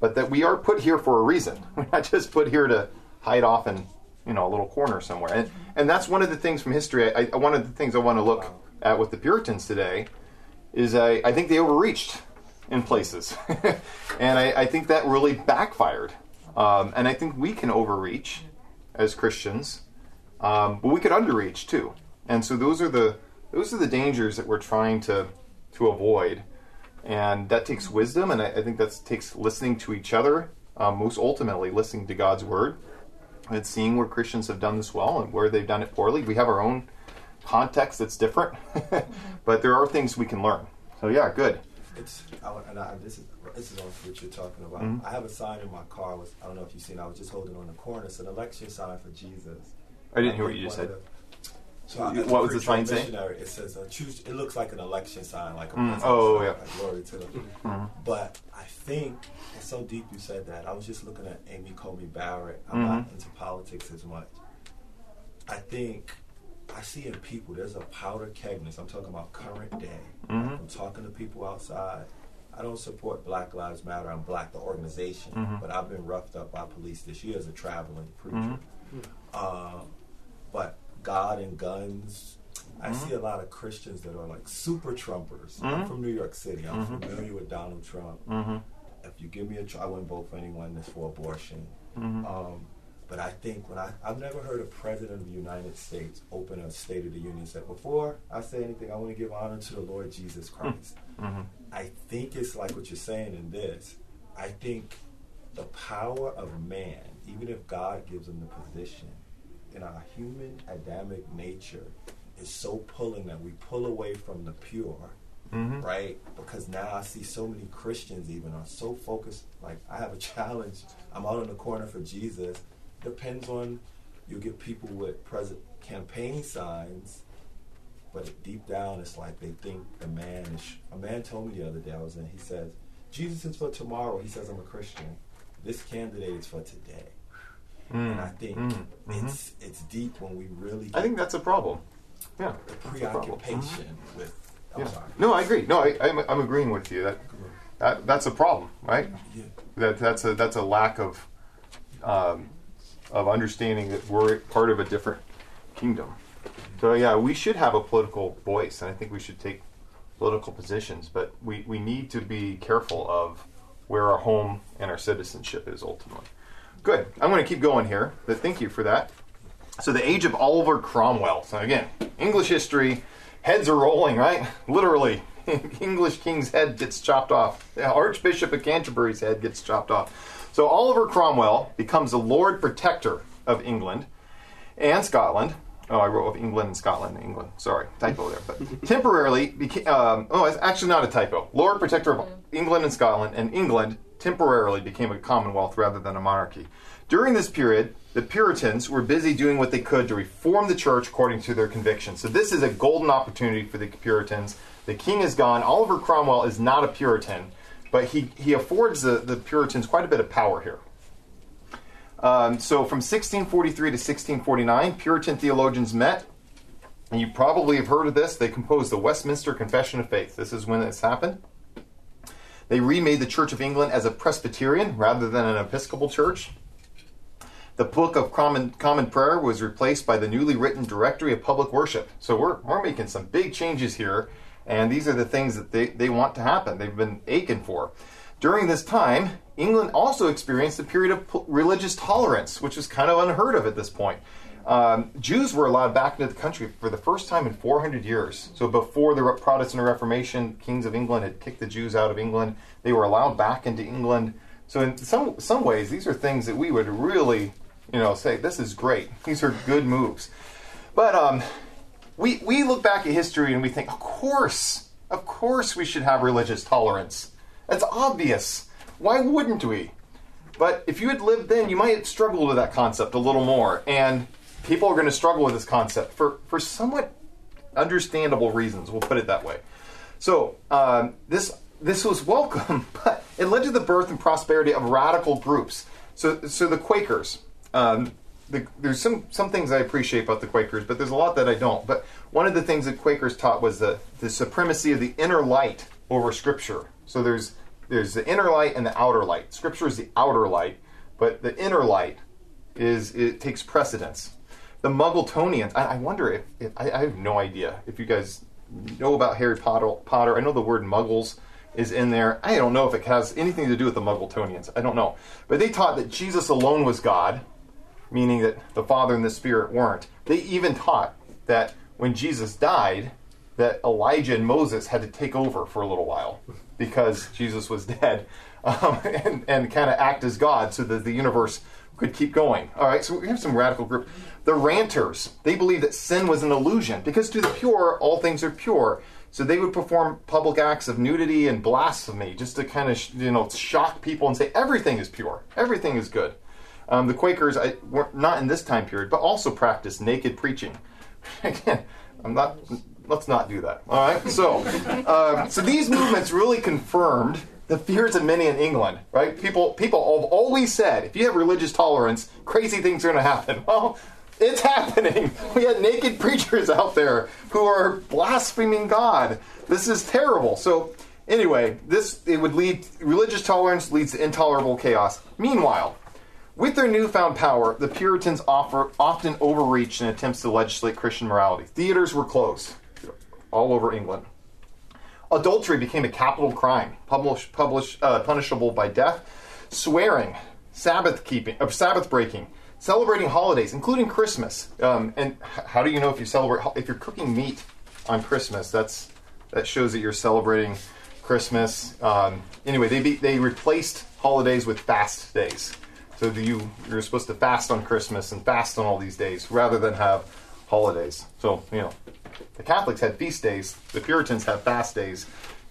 but that we are put here for a reason. We're not just put here to hide off in you know a little corner somewhere. And and that's one of the things from history. I, I, one of the things I want to look at with the Puritans today is I, I think they overreached in places, and I, I think that really backfired. Um, and I think we can overreach as Christians, um, but we could underreach too. And so those are the those are the dangers that we're trying to to avoid, and that takes wisdom, and I, I think that takes listening to each other. Um, most ultimately, listening to God's word and seeing where Christians have done this well and where they've done it poorly. We have our own context that's different, but there are things we can learn. So yeah, good. It's I, and I, this is this is on what you're talking about. Mm-hmm. I have a sign in my car. Was, I don't know if you've seen. it, I was just holding on the corner. It's an election sign for Jesus. I didn't hear what you just said. the- so I- What was the preacher sign and say? missionary, It says uh, choose. It looks like an election sign, like a Mm, oh, sign, yeah. like glory to the. But I think it's so deep. You said that. I was just looking at Amy Coney Barrett. I'm not Mhm. into politics as much. I think I see in people there's a powder kegness. I'm talking about current day. Mhm. I'm talking to people outside. I don't support Black Lives Matter. I'm Black the organization, Mhm. but I've been roughed up by police this year as a traveling preacher. Mhm. Uh, but God and guns. I Mhm. see a lot of Christians that are like super Trumpers. Mhm. I'm from New York City. I'm Mhm. familiar with Donald Trump. Mm-hmm. If you give me a try, I wouldn't vote for anyone that's for abortion. Mm-hmm. Um, but I think when I, I've never heard a president of the United States open a State of the Union and say, before I say anything, I want to give honor to the Lord Jesus Christ. Mm-hmm. I think it's like what you're saying in this. I think the power of man, even if God gives him the position, in our human Adamic nature, is so pulling that we pull away from the pure Mm-hmm. right? Because now I see so many Christians even are so focused. Like I have a challenge. I'm out in the corner for Jesus. Depends on you get people with present campaign signs, but deep down it's like they think the man is. A man told me the other day I was in. He says Jesus is for tomorrow. He says I'm a Christian. This candidate is for today. And I think Mm, it's it's deep when we really I think that's a problem. Yeah. the that's a problem. preoccupation with. I'm Yeah. sorry. No, I agree. No, I, I'm, I'm agreeing with you. That, that that's a problem, right? Yeah. That that's a that's a lack of um, of understanding that we're part of a different kingdom. So yeah, we should have a political voice, and I think we should take political positions. But we, we need to be careful of where our home and our citizenship is ultimately. Good. I'm going to keep going here. But thank you for that. So the age of Oliver Cromwell. So again, English history, heads are rolling, right? Literally, English king's head gets chopped off. The Archbishop of Canterbury's head gets chopped off. So Oliver Cromwell becomes the Lord Protector of England and Scotland. Oh, I wrote of England and Scotland. England, sorry, typo there. But temporarily became. Um, oh, it's actually not a typo. Lord Protector of England and Scotland, and England temporarily became a commonwealth rather than a monarchy. During this period, the Puritans were busy doing what they could to reform the church according to their convictions. So this is a golden opportunity for the Puritans. The king is gone. Oliver Cromwell is not a Puritan, but he, he affords the, the Puritans quite a bit of power here. Um, so from 1643 to 1649, Puritan theologians met, and you probably have heard of this. They composed the Westminster Confession of Faith. This is when this happened. They remade the Church of England as a Presbyterian rather than an Episcopal church. The Book of Common, Common Prayer was replaced by the newly written Directory of Public Worship. So we're, we're making some big changes here, and these are the things that they, they want to happen. They've been aching for. During this time, England also experienced a period of religious tolerance, which is kind of unheard of at this point. Um, Jews were allowed back into the country for the first time in 400 years. So before the Protestant Reformation, kings of England had kicked the Jews out of England. They were allowed back into England. So in some some ways, these are things that we would really, you know, say this is great. These are good moves. But um, we we look back at history and we think, of course, of course, we should have religious tolerance. That's obvious. Why wouldn't we? But if you had lived then, you might have struggled with that concept a little more. And people are going to struggle with this concept for, for somewhat understandable reasons. We'll put it that way. So um, this this was welcome, but it led to the birth and prosperity of radical groups. So so the Quakers. Um, the, there's some some things I appreciate about the Quakers, but there's a lot that I don't. But one of the things that Quakers taught was the the supremacy of the inner light over Scripture. So there's there's the inner light and the outer light. Scripture is the outer light, but the inner light is it takes precedence the Muggletonians. I, I wonder if, if I, I, have no idea if you guys know about Harry Potter. Potter. I know the word Muggles is in there. I don't know if it has anything to do with the Muggletonians. I don't know, but they taught that Jesus alone was God, meaning that the Father and the Spirit weren't. They even taught that when Jesus died, that Elijah and Moses had to take over for a little while because Jesus was dead, um, and, and kind of act as God so that the universe could keep going. All right, so we have some radical group. The ranters, they believe that sin was an illusion because to the pure, all things are pure. So they would perform public acts of nudity and blasphemy just to kind of, you know, shock people and say everything is pure, everything is good. Um, the Quakers, I, were not in this time period, but also practiced naked preaching. Again, I'm not. Let's not do that. All right. So, uh, so these movements really confirmed the fears of many in England. Right? People, people have always said, if you have religious tolerance, crazy things are going to happen. Well, it's happening. We had naked preachers out there who are blaspheming God. This is terrible. So, anyway, this it would lead religious tolerance leads to intolerable chaos. Meanwhile, with their newfound power, the Puritans offer, often overreached in attempts to legislate Christian morality. Theaters were closed all over England. Adultery became a capital crime, publish, publish, uh, punishable by death. Swearing, Sabbath keeping, uh, Sabbath breaking, celebrating holidays, including Christmas. Um, and how do you know if you celebrate? If you're cooking meat on Christmas, that's that shows that you're celebrating Christmas. Um, anyway, they be, they replaced holidays with fast days. So you you're supposed to fast on Christmas and fast on all these days rather than have holidays. So you know, the Catholics had feast days. The Puritans have fast days.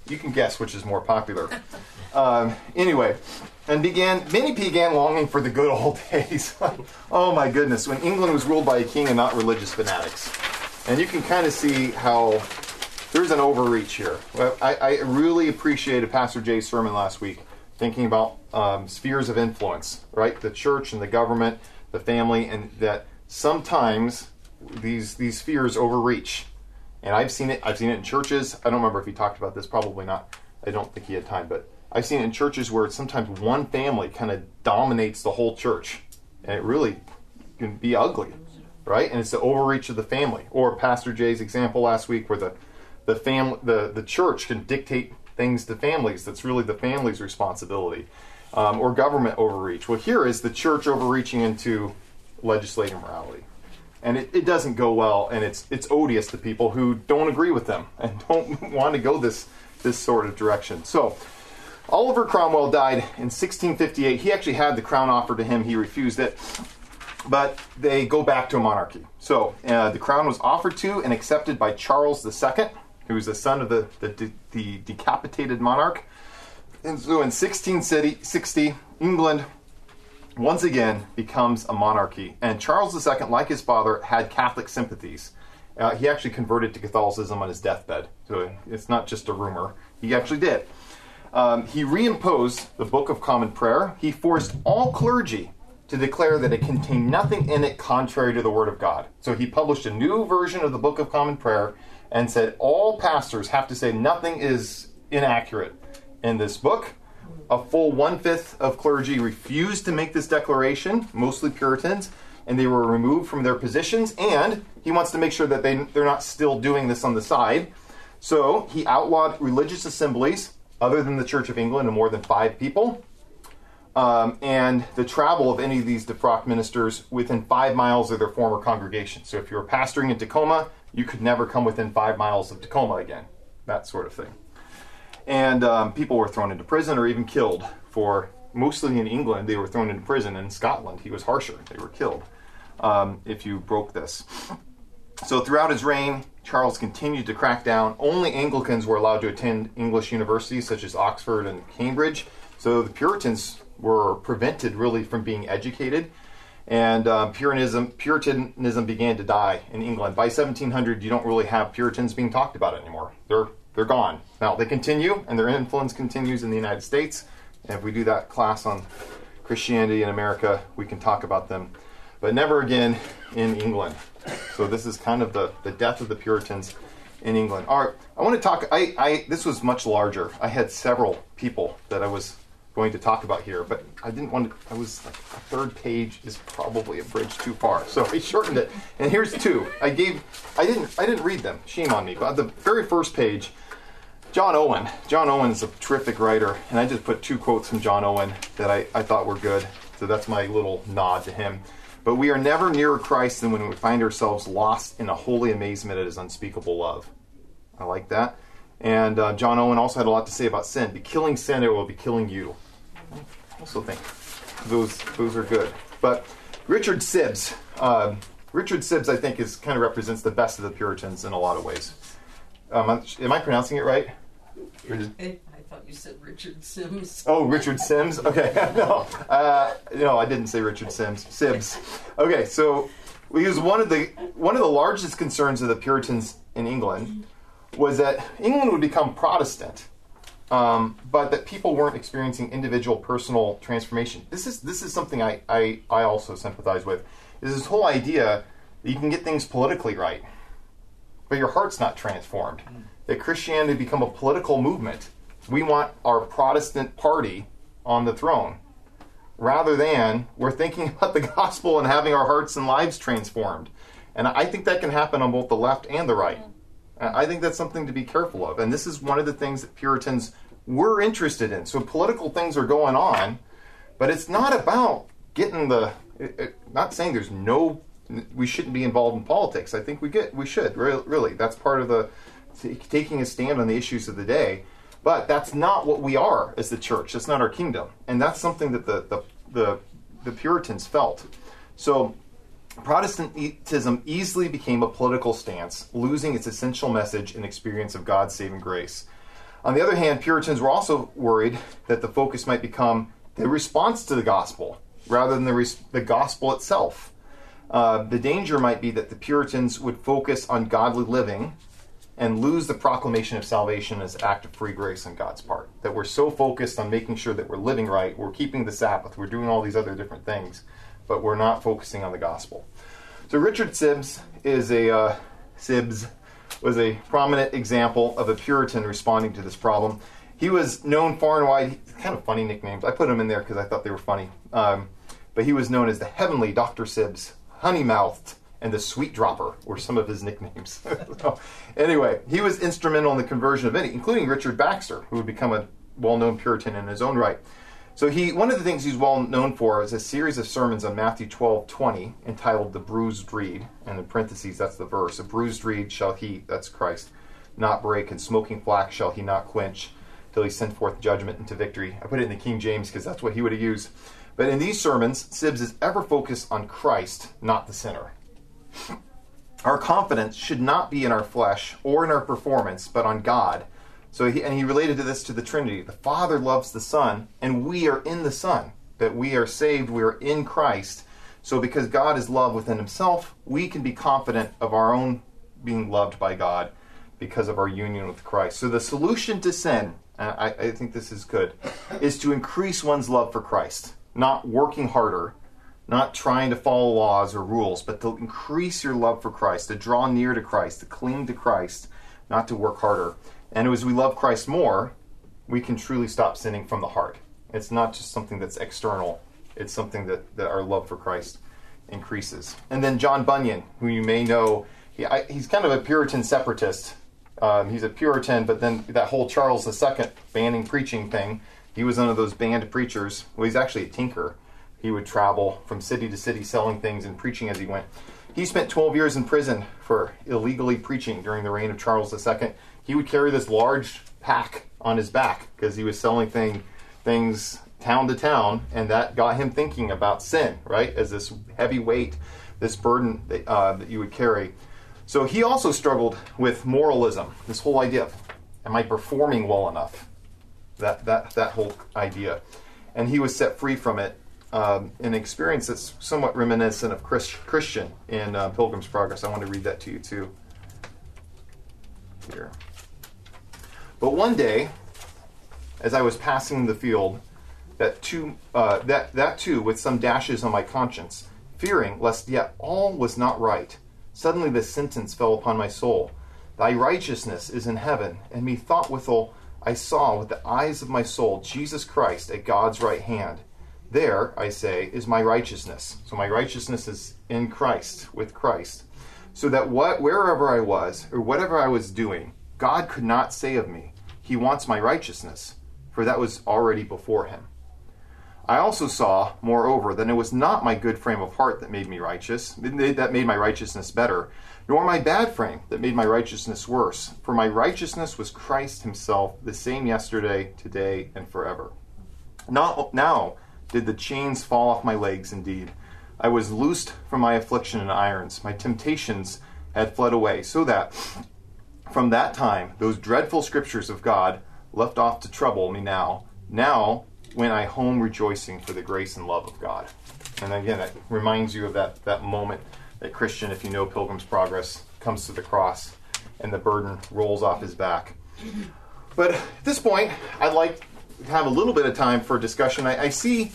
You can guess which is more popular. Um, anyway, and began many began longing for the good old days. oh my goodness, when England was ruled by a king and not religious fanatics. And you can kind of see how there's an overreach here. I, I really appreciated Pastor Jay's sermon last week, thinking about um, spheres of influence, right? The church and the government, the family, and that sometimes these these spheres overreach. And I've seen it. I've seen it in churches. I don't remember if he talked about this. Probably not. I don't think he had time, but I've seen it in churches where sometimes one family kind of dominates the whole church, and it really can be ugly, right? And it's the overreach of the family. Or Pastor Jay's example last week, where the the family, the the church can dictate things to families. That's really the family's responsibility. Um, or government overreach. Well, here is the church overreaching into legislative morality, and it, it doesn't go well, and it's it's odious to people who don't agree with them and don't want to go this this sort of direction. So Oliver Cromwell died in 1658. He actually had the crown offered to him, he refused it. But they go back to a monarchy. So uh, the crown was offered to and accepted by Charles II, who was the son of the, the, the decapitated monarch. And so in 1660, England once again becomes a monarchy. And Charles II, like his father, had Catholic sympathies. Uh, he actually converted to Catholicism on his deathbed. So it's not just a rumor. He actually did. Um, he reimposed the Book of Common Prayer. He forced all clergy to declare that it contained nothing in it contrary to the Word of God. So he published a new version of the Book of Common Prayer and said all pastors have to say nothing is inaccurate in this book. A full one fifth of clergy refused to make this declaration, mostly Puritans, and they were removed from their positions. And he wants to make sure that they, they're not still doing this on the side. So he outlawed religious assemblies other than the Church of England of more than five people. Um, and the travel of any of these defrocked ministers within five miles of their former congregation. So if you were pastoring in Tacoma, you could never come within five miles of Tacoma again, that sort of thing. And um, people were thrown into prison or even killed for, mostly in England, they were thrown into prison. In Scotland, he was harsher, they were killed um, if you broke this. So throughout his reign, Charles continued to crack down. Only Anglicans were allowed to attend English universities such as Oxford and Cambridge. So the Puritans were prevented really from being educated. And uh, Puritanism, Puritanism began to die in England. By 1700, you don't really have Puritans being talked about anymore. They're, they're gone. Now, they continue, and their influence continues in the United States. And if we do that class on Christianity in America, we can talk about them. But never again in England. So this is kind of the, the death of the Puritans in England. All right, I want to talk. I, I this was much larger. I had several people that I was going to talk about here, but I didn't want to. I was like, a third page is probably a bridge too far, so I shortened it. And here's two. I gave. I didn't. I didn't read them. Shame on me. But the very first page, John Owen. John Owen is a terrific writer, and I just put two quotes from John Owen that I, I thought were good. So that's my little nod to him. But we are never nearer Christ than when we find ourselves lost in a holy amazement at his unspeakable love. I like that. And uh, John Owen also had a lot to say about sin. Be killing sin, it will be killing you I also think those those are good. But Richard Sibbes, uh, Richard Sibbes, I think, is kind of represents the best of the Puritans in a lot of ways. Um, am I pronouncing it right? I thought you said Richard Sims. Oh, Richard Sims. Okay, no, uh, no, I didn't say Richard Sims. Sibbes. Okay, so he was one of the one of the largest concerns of the Puritans in England was that England would become Protestant um, but that people weren't experiencing individual personal transformation. This is this is something I, I, I also sympathize with. Is this whole idea that you can get things politically right, but your heart's not transformed. That Christianity become a political movement. We want our Protestant party on the throne, rather than we're thinking about the gospel and having our hearts and lives transformed. And I think that can happen on both the left and the right. I think that's something to be careful of. And this is one of the things that Puritans were interested in. So political things are going on, but it's not about getting the. It, it, not saying there's no. We shouldn't be involved in politics. I think we get. We should really. That's part of the taking a stand on the issues of the day. But that's not what we are as the church. That's not our kingdom, and that's something that the the the, the Puritans felt. So Protestantism easily became a political stance, losing its essential message and experience of God's saving grace. On the other hand, Puritans were also worried that the focus might become the response to the gospel rather than the, res- the gospel itself. Uh, the danger might be that the Puritans would focus on godly living and lose the proclamation of salvation as act of free grace on God's part. That we're so focused on making sure that we're living right, we're keeping the Sabbath, we're doing all these other different things but we're not focusing on the gospel. So Richard Sibbes is a uh, Sibbes was a prominent example of a Puritan responding to this problem. He was known far and wide. Kind of funny nicknames. I put them in there because I thought they were funny. Um, but he was known as the Heavenly Doctor Sibbes, Honey Mouthed, and the Sweet Dropper were some of his nicknames. so, anyway, he was instrumental in the conversion of many, including Richard Baxter, who would become a well-known Puritan in his own right. So he, one of the things he's well known for is a series of sermons on Matthew 12, 20, entitled "The Bruised Reed," and in parentheses that's the verse: "A bruised reed shall he, that's Christ, not break, and smoking flax shall he not quench, till he send forth judgment into victory." I put it in the King James because that's what he would have used. But in these sermons, Sibbes is ever focused on Christ, not the sinner. Our confidence should not be in our flesh or in our performance, but on God so he, and he related to this to the Trinity. The Father loves the Son, and we are in the Son. That we are saved, we are in Christ. So because God is love within himself, we can be confident of our own being loved by God because of our union with Christ. So the solution to sin, uh, I, I think this is good, is to increase one's love for Christ, not working harder, not trying to follow laws or rules, but to increase your love for Christ, to draw near to Christ, to cling to Christ, not to work harder. And as we love Christ more, we can truly stop sinning from the heart. It's not just something that's external, it's something that, that our love for Christ increases. And then John Bunyan, who you may know, he, I, he's kind of a Puritan separatist. Um, he's a Puritan, but then that whole Charles II banning preaching thing, he was one of those banned preachers. Well, he's actually a tinker. He would travel from city to city selling things and preaching as he went. He spent 12 years in prison for illegally preaching during the reign of Charles II. He would carry this large pack on his back because he was selling thing, things town to town, and that got him thinking about sin, right? As this heavy weight, this burden that, uh, that you would carry. So he also struggled with moralism, this whole idea of, am I performing well enough? That, that, that whole idea. And he was set free from it um, an experience that's somewhat reminiscent of Chris, Christian in uh, Pilgrim's Progress. I want to read that to you too. Here. But one day, as I was passing the field, that too, uh, that, that too with some dashes on my conscience, fearing lest yet all was not right, suddenly this sentence fell upon my soul Thy righteousness is in heaven, and methought withal I saw with the eyes of my soul Jesus Christ at God's right hand. There, I say, is my righteousness. So my righteousness is in Christ, with Christ. So that what wherever I was, or whatever I was doing, God could not say of me, He wants my righteousness, for that was already before him. I also saw, moreover, that it was not my good frame of heart that made me righteous, that made my righteousness better, nor my bad frame that made my righteousness worse. For my righteousness was Christ Himself, the same yesterday, today, and forever. Not now did the chains fall off my legs, indeed. I was loosed from my affliction and irons. My temptations had fled away, so that from that time those dreadful scriptures of God left off to trouble me now. Now went I home rejoicing for the grace and love of God. And again, it reminds you of that, that moment that Christian, if you know Pilgrim's Progress, comes to the cross and the burden rolls off his back. But at this point, I'd like have a little bit of time for discussion. I, I see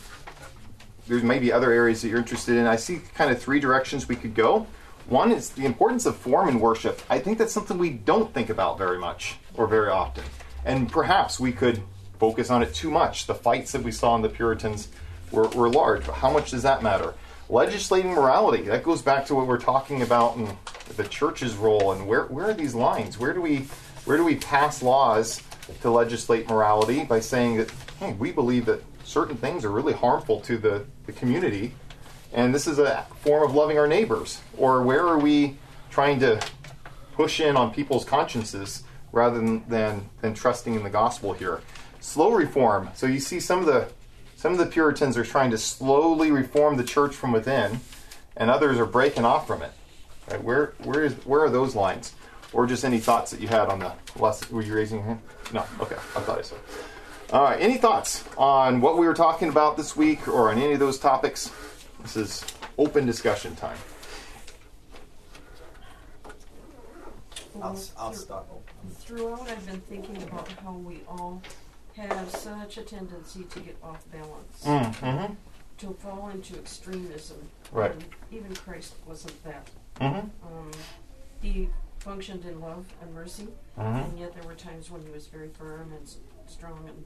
there's maybe other areas that you're interested in. I see kind of three directions we could go. One is the importance of form in worship. I think that's something we don't think about very much or very often. And perhaps we could focus on it too much. The fights that we saw in the Puritans were, were large, but how much does that matter? Legislating morality, that goes back to what we're talking about in the church's role and where, where are these lines? Where do we where do we pass laws to legislate morality by saying that hey, we believe that certain things are really harmful to the, the community and this is a form of loving our neighbors? Or where are we trying to push in on people's consciences rather than, than, than trusting in the gospel here? slow reform. So you see some of the some of the Puritans are trying to slowly reform the church from within, and others are breaking off from it. Right? Where where is where are those lines? Or just any thoughts that you had on the last? Were you raising your hand? No. Okay, I thought I saw. All right. Any thoughts on what we were talking about this week, or on any of those topics? This is open discussion time. I'll, I'll start. Throughout, I've been thinking about how we all have such a tendency to get off balance, Mm-hmm. to fall into extremism. Right. And even Christ wasn't that. Mm-hmm. Um, he functioned in love and mercy, Mm-hmm. and yet there were times when he was very firm and s- strong and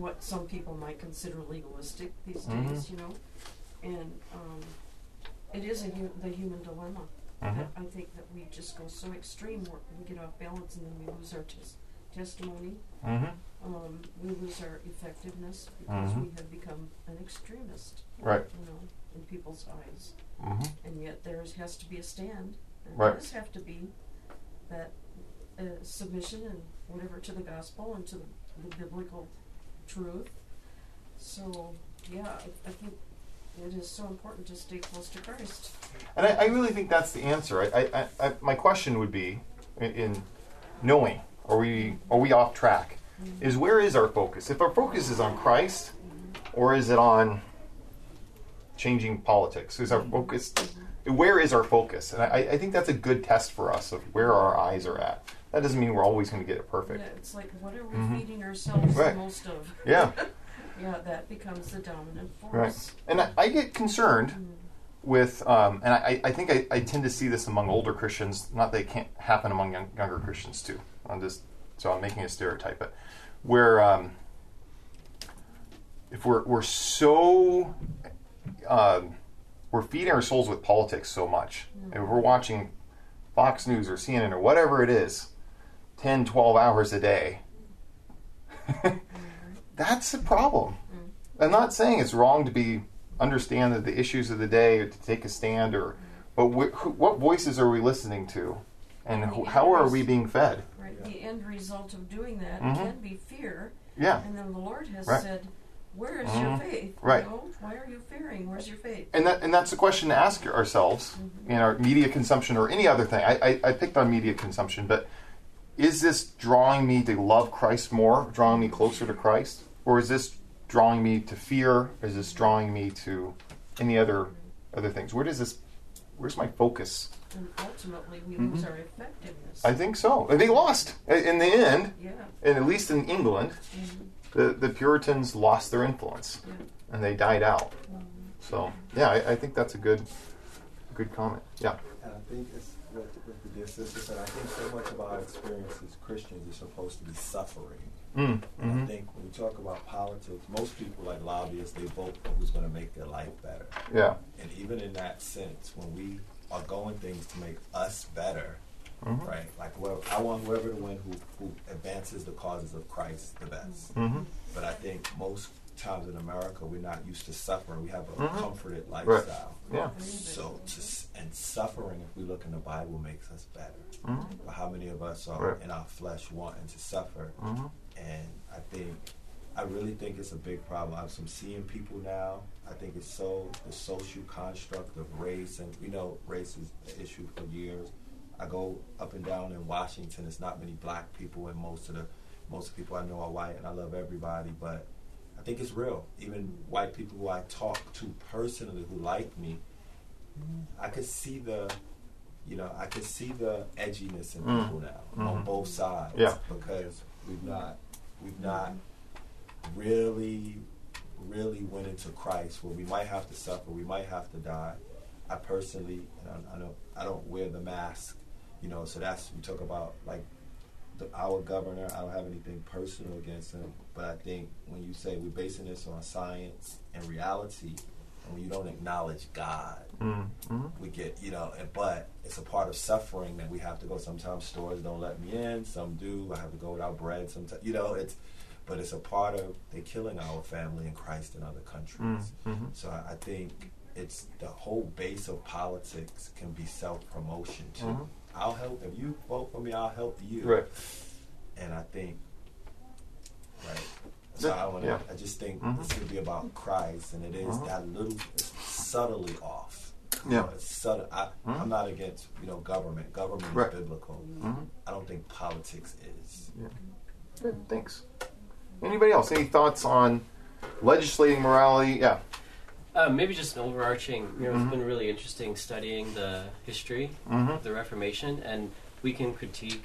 what some people might consider legalistic these Mhm. days, you know. And um, it is a hu- the human dilemma. Mm-hmm. I think that we just go so extreme, we get off balance, and then we lose our tes- testimony. Mm-hmm. Um, we lose our effectiveness because Mhm. we have become an extremist, Right. you know, in people's eyes. Mm-hmm. And yet there has to be a stand. There Right. does have to be that uh, submission and whatever to the gospel and to the, biblical truth. So, yeah, I, I think it is so important to stay close to Christ. And I, I really think that's the answer. I, I, I, my question would be, in, in knowing, are we are we off track? Mm-hmm. Is where is our focus? If our focus is on Christ, or is it on changing politics? Is our mm-hmm. focus? Mm-hmm. Where is our focus? And I, I think that's a good test for us of where our eyes are at. That doesn't mean we're always going to get it perfect. Yeah, it's like, what are we Mhm. feeding ourselves Right. the most of? Yeah. yeah, that becomes the dominant force. Right. And I, I get concerned with, um, and I, I think I, I tend to see this among older Christians. Not that it can't happen among young, younger Christians too. I'm just so I'm making a stereotype, but where um, if we're we're so um, we're feeding our souls with politics so much, and if we're watching Fox News or CNN or whatever it is, 10, 12 hours a day. That's a problem. I'm not saying it's wrong to be understand that the issues of the day or to take a stand or but wh- who, what voices are we listening to and wh- how are we being fed Right. The end result of doing that Mhm. can be fear. yeah And then the Lord has Right. said, Where is Mhm. your faith? Right. You know, why are you fearing? Where's your faith? and that and that's a question to ask ourselves in our media consumption or any other thing I, I, I picked on media consumption but is this drawing me to love christ more drawing me closer to christ or is this drawing me to fear is this drawing me to any other other things where does this where's my focus And ultimately, we lose our effectiveness. Mm-hmm. i think so they lost in the end yeah. and at least in england Mhm. The, the puritans lost their influence Yeah. and they died out so yeah i, I think that's a good good comment yeah And I think it's with, with the dear sister said, I think so much of our experience as Christians is supposed to be suffering. mm, And I think when we talk about politics, most people like lobbyists, they vote for who's going to make their life better. yeah And even in that sense, when we are going things to make us better, Mhm. right? Like whoever, I want whoever to win who, who advances the causes of Christ the best. hmm But I think most times in America, we're not used to suffering. We have a Mhm. comforted Right. lifestyle. yeah So, to, and suffering, if we look in the Bible, makes us better. hmm But how many of us are Right. in our flesh wanting to suffer? hmm And I think, I really think it's a big problem. I'm some seeing people now. I think it's so the social construct of race, and we know race is an issue for years. I go up and down in Washington. It's not many black people, and most of the most people I know are white, and I love everybody. But I think it's real. Even white people who I talk to personally who like me, I could see the, you know, I could see the edginess in Mm. people now on Mhm. both sides. Yeah. Because we've not, we've not really, really went into Christ where we might have to suffer, we might have to die. I personally, I, I don't, I don't wear the mask, you know. So that's we talk about like the, our governor. I don't have anything personal against him, but I think when you say we're basing this on science and reality, and when you don't acknowledge God, hmm we get you know and, but it's a part of suffering that we have to go sometimes stores don't let me in some do i have to go without bread sometimes you know it's but it's a part of they're killing our family in christ in other countries Mhm. so I, I think it's the whole base of politics can be self-promotion too Mhm. I'll help if you vote for me i'll help you right and i think right so I, wanna, Yeah. I just think Mhm. it's going to be about Christ, and it is Mhm. that little, it's subtly off. Yeah. subtle. I, Mhm. I'm not against you know government. Government Right. is biblical. hmm I don't think politics is. yeah good thanks anybody else any thoughts on legislating morality yeah Uh, maybe just an overarching. You know, Mhm. it's been really interesting studying the history hmm of the Reformation, and we can critique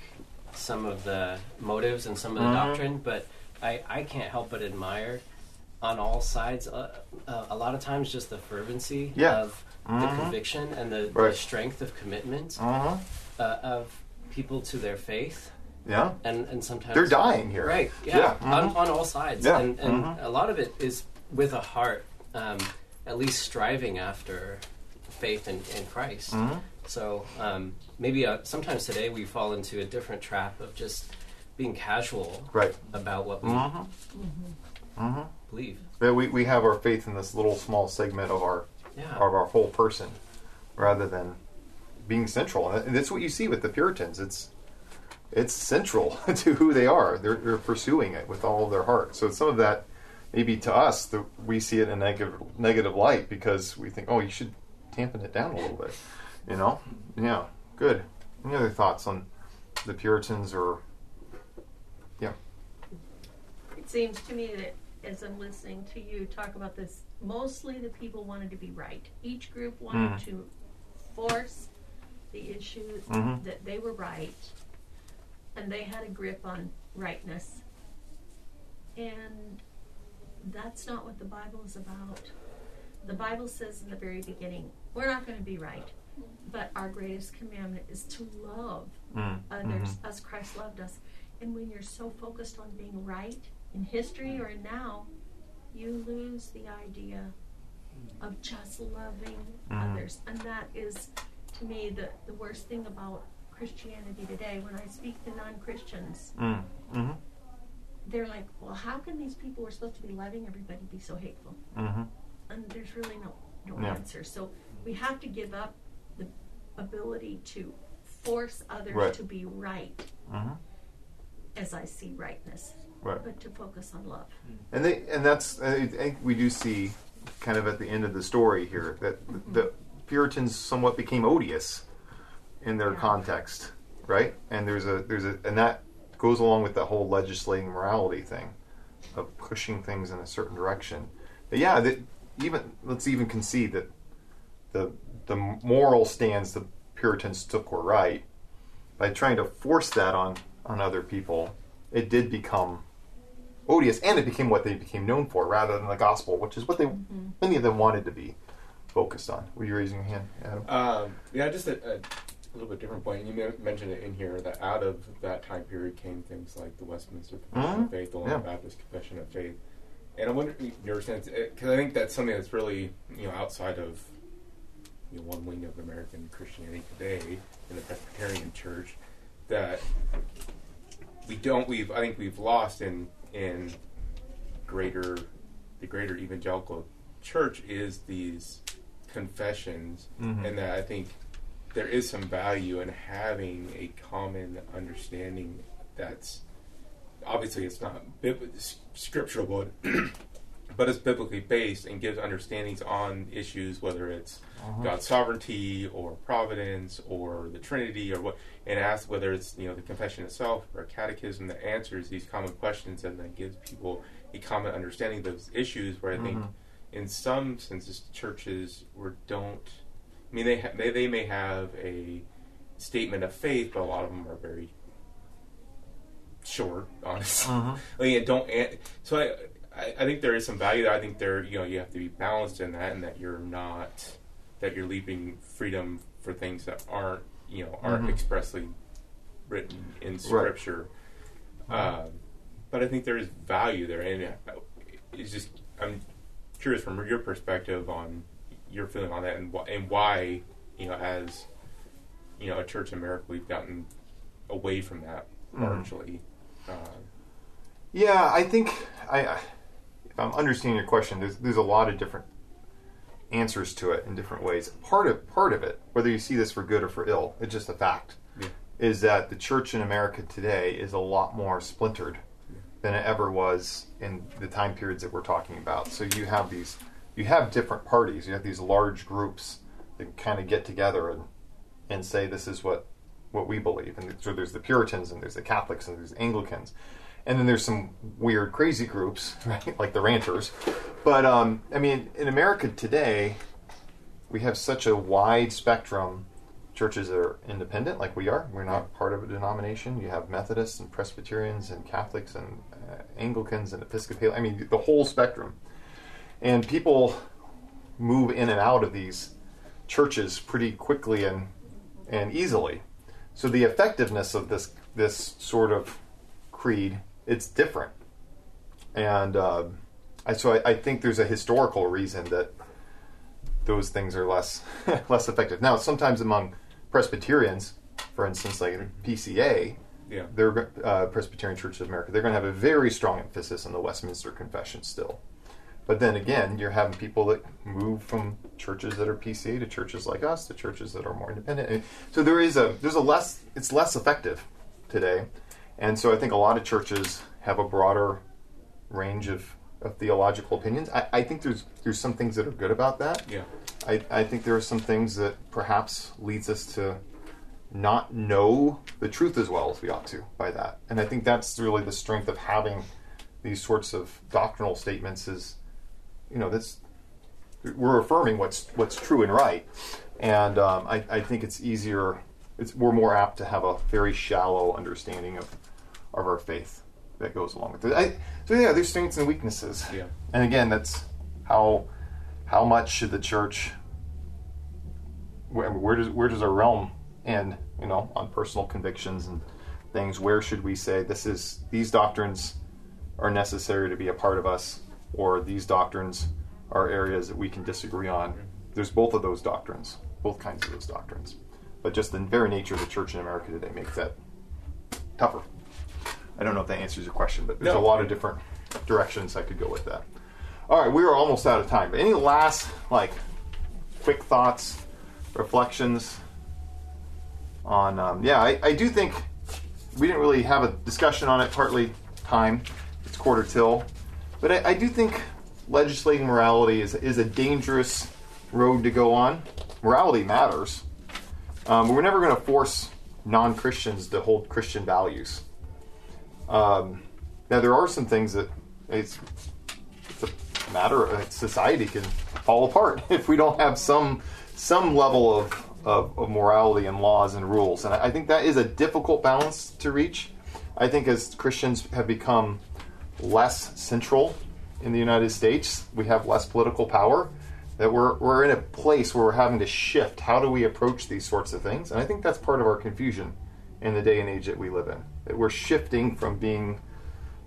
some of the motives and some of the Mhm. doctrine, but I, I can't help but admire on all sides uh, uh, a lot of times just the fervency Yeah. of the Mhm. conviction and the, Right. the strength of commitment uh-huh uh, of people to their faith, yeah and and sometimes they're dying here Right. Yeah. Yeah, On, mhm. on all sides. Yeah, And, and a lot of it is with a heart, um, at least striving after faith in, in Christ. hmm So um, maybe uh, sometimes today we fall into a different trap of just being casual right about what we hmm hmm believe. Yeah, we, we have our faith in this little small segment of our Yeah. of our whole person, rather than being central. And that's what you see with the Puritans. It's it's central to who they are. They're, they're pursuing it with all of their heart. So some of that, maybe to us, the, we see it in a negative negative light because we think, oh, you should tampen it down a little bit. You know? Yeah. Good. Any other thoughts on the Puritans or? Yeah. It seems to me that as I'm listening to you talk about this, mostly the people wanted to be right. Each group wanted Mm. to force the issue Mhm. that they were right, and they had a grip on rightness. And that's not what the Bible is about. The Bible says in the very beginning, we're not going to be right, but our greatest commandment is to love Mm, others mhm. as Christ loved us. And when you're so focused on being right in history or in now, you lose the idea of just loving Mhm. others. And that is, to me, the, the worst thing about Christianity today. When I speak to non Christians, Mm, mhm, they're like, well, how can these people who are supposed to be loving everybody be so hateful? mhm. And there's really no, no Yeah. answer. So we have to give up the ability to force others Right. to be right Mhm. as I see rightness, Right. but to focus on love. And they and that's I think we do see kind of at the end of the story here that the Puritans somewhat became odious in their Yeah. context, right? And there's a there's a and that goes along with the whole legislating morality thing of pushing things in a certain direction. But yeah, that even let's even concede that the the moral stands the Puritans took were right. By trying to force that on on other people, it did become odious, and it became what they became known for, rather than the gospel, which is what they many of them wanted to be focused on. Were you raising your hand, Adam? Um, yeah, just a, a little bit different point. You men- mentioned it in here that out of that time period came things like the Westminster Confession Mhm. of Faith, the Yeah. Baptist Confession of Faith, and I wonder if your sense because I think that's something that's really you know outside of you know, one wing of American Christianity today in the Presbyterian Church that we don't we've I think we've lost in in greater the greater evangelical church is these confessions Mhm. and that I think there is some value in having a common understanding that's obviously it's not bib- scriptural but but it's biblically based and gives understandings on issues whether it's God's sovereignty or providence or the Trinity or what and asks whether it's you know the confession itself or a catechism that answers these common questions and then gives people a common understanding of those issues where I think Mhm. in some senses churches were don't I mean they ha- they they may have a statement of faith but a lot of them are very short honestly Mhm. like, and don't an- so I, I I think there is some value there. I think there you know you have to be balanced in that and that you're not that you're leaving freedom for things that aren't you know aren't Mhm. expressly written in scripture um, but I think there is value there and it's just I'm curious from your perspective on your feeling on that and, wh- and why you know as you know a church in America we've gotten away from that Mhm. largely uh, Yeah, I think I, I if I'm understanding your question, there's there's a lot of different answers to it in different ways. Part of part of it, whether you see this for good or for ill, it's just a fact, Yeah. is that the church in America today is a lot more splintered than it ever was in the time periods that we're talking about. So you have these you have different parties, you have these large groups that kind of get together and and say this is what what we believe. And so there's the Puritans and there's the Catholics and there's Anglicans. And then there's some weird, crazy groups, right? Like the Ranters. But um, I mean, in America today, we have such a wide spectrum. Churches are independent, like we are. We're not part of a denomination. You have Methodists and Presbyterians and Catholics and uh, Anglicans and Episcopalian. I mean, the whole spectrum. And people move in and out of these churches pretty quickly and and easily. So the effectiveness of this this sort of creed it's different, and um I, so I, I think there's a historical reason that those things are less less effective. Now, sometimes among Presbyterians, for instance, like PCA, yeah they're uh, Presbyterian Church of America. They're going to have a very strong emphasis on the Westminster Confession still. But then again, you're having people that move from churches that are PCA to churches like us to churches that are more independent. So there is a there's a less it's less effective today, and so I think a lot of churches have a broader range of, of theological opinions. I, I think there's there's some things that are good about that. yeah I, I think there are some things that perhaps leads us to not know the truth as well as we ought to by that. And I think that's really the strength of having these sorts of doctrinal statements is, you know, this we're affirming what's what's true and right. And um, I, I think it's easier. It's we're more apt to have a very shallow understanding of of our faith that goes along with it. I, so yeah, there's strengths and weaknesses. Yeah. And again, that's how how much should the church where, where does where does our realm end? You know, on personal convictions and things. Where should we say this is these doctrines are necessary to be a part of us, or these doctrines are areas that we can disagree on? There's both of those doctrines, both kinds of those doctrines. But just the very nature of the church in America today makes that tougher. I don't know if that answers your question, but there's No. a lot of different directions I could go with that. All right, we are almost out of time. But any last like quick thoughts, reflections on? Um, yeah, I, I do think we didn't really have a discussion on it. Partly time, it's quarter till, but I, I do think legislating morality is is a dangerous road to go on. Morality matters. Um, we're never going to force non Christians to hold Christian values. Um, now, there are some things that it's, it's a matter of society can fall apart if we don't have some some level of, of, of morality and laws and rules. And I, I think that is a difficult balance to reach. I think as Christians have become less central in the United States, we have less political power. That we're, we're in a place where we're having to shift. How do we approach these sorts of things? And I think that's part of our confusion in the day and age that we live in. That we're shifting from being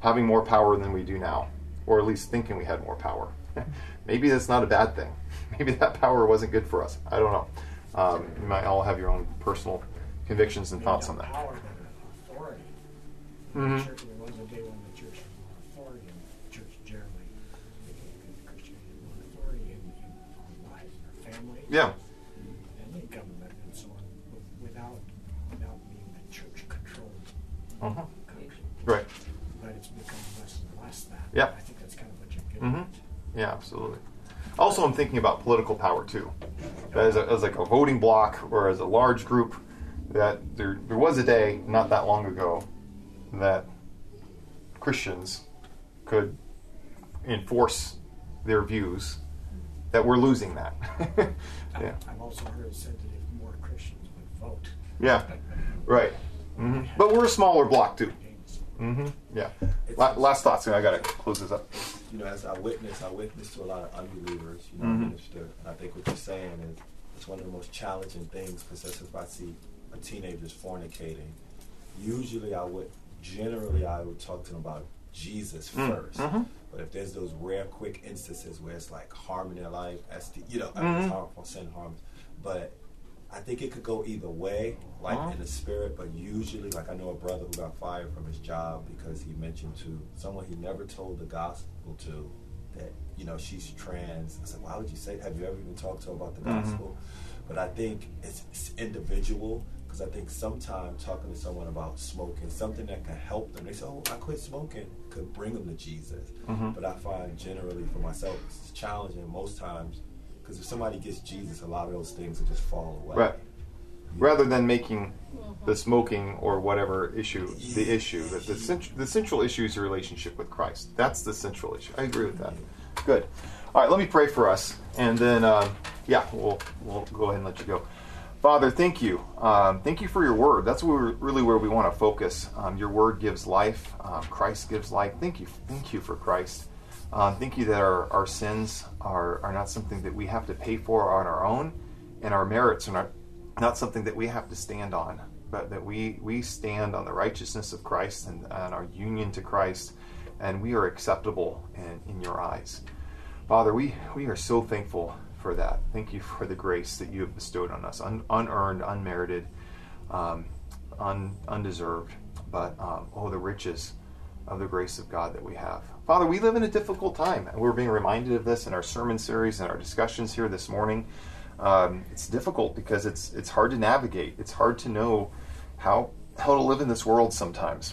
having more power than we do now, or at least thinking we had more power. Maybe that's not a bad thing. Maybe that power wasn't good for us. I don't know. Um, you might all have your own personal convictions and thoughts on that. Power than authority. Mhm. The church, there was a day when the church had more authority, and the church generally became the Christian had more authority in, in our lives, in our families, Yeah. and in government and so on, with- without without being a church controlled Uh-huh. country. Right. But it's become less and less that. Yeah. I think that's kind of what you're getting Mhm. at. Yeah, absolutely. Also, I'm thinking about political power too. As, a, as like a voting bloc or as a large group, that there, there was a day not that long ago that Christians could enforce their views. That we're losing that. yeah. I've also heard it said that if more Christians would vote. Yeah. Right. hmm But we're a smaller block too. hmm Yeah. La- last thoughts. and I gotta close this up. you know, as I witness, I witness to a lot of unbelievers, you know, Mhm. minister. And I think what you're saying is it's one of the most challenging things because if I see a teenagers fornicating, usually I would, generally I would talk to them about Jesus Mm, first. mhm. But if there's those rare, quick instances where it's like harming their life, ST, you know, I mean, it's harmful, sin harm. But I think it could go either way, like Uh-huh. in the spirit, but usually, like I know a brother who got fired from his job because he mentioned to someone he never told the gospel to that, you know, she's trans. I said, why would you say, have you ever even talked to her about the Mhm. gospel? But I think it's, it's individual because I think sometimes talking to someone about smoking, something that can help them, they say, oh, I quit smoking, could bring them to Jesus. Mhm. But I find generally for myself, it's challenging most times because if somebody gets Jesus, a lot of those things will just fall away. Right. Rather than making the smoking or whatever issue the issue, that the, cent- the central issue is your relationship with Christ. That's the central issue. I agree with that. Good. All right, let me pray for us, and then um, yeah, we'll we'll go ahead and let you go. Father, thank you. Um, thank you for your word. That's where, really where we want to focus. Um, your word gives life. Um, Christ gives life. Thank you. Thank you for Christ. Um, thank you that our, our sins are, are not something that we have to pay for on our own, and our merits are not, not something that we have to stand on, but that we, we stand on the righteousness of Christ and, and our union to Christ, and we are acceptable in, in your eyes. Father, we, we are so thankful for that. Thank you for the grace that you have bestowed on us, un, unearned, unmerited, um, un, undeserved, but um, oh, the riches of the grace of God that we have. Father, we live in a difficult time, and we're being reminded of this in our sermon series and our discussions here this morning. Um, it's difficult because it's it's hard to navigate. It's hard to know how how to live in this world sometimes.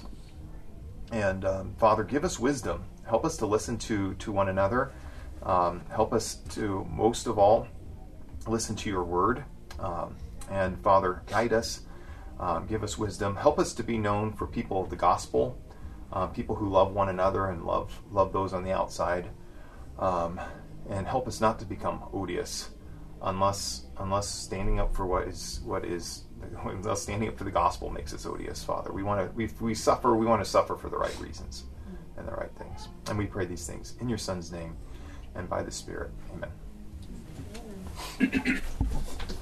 And um, Father, give us wisdom. Help us to listen to to one another. Um, help us to most of all listen to your word. Um, and Father, guide us. Um, give us wisdom. Help us to be known for people of the gospel, uh, people who love one another and love love those on the outside. Um, and help us not to become odious unless unless standing up for what is what is unless standing up for the gospel makes us odious, Father. We want to we we suffer. We want to suffer for the right reasons and the right things. And we pray these things in your Son's name and by the Spirit. Amen.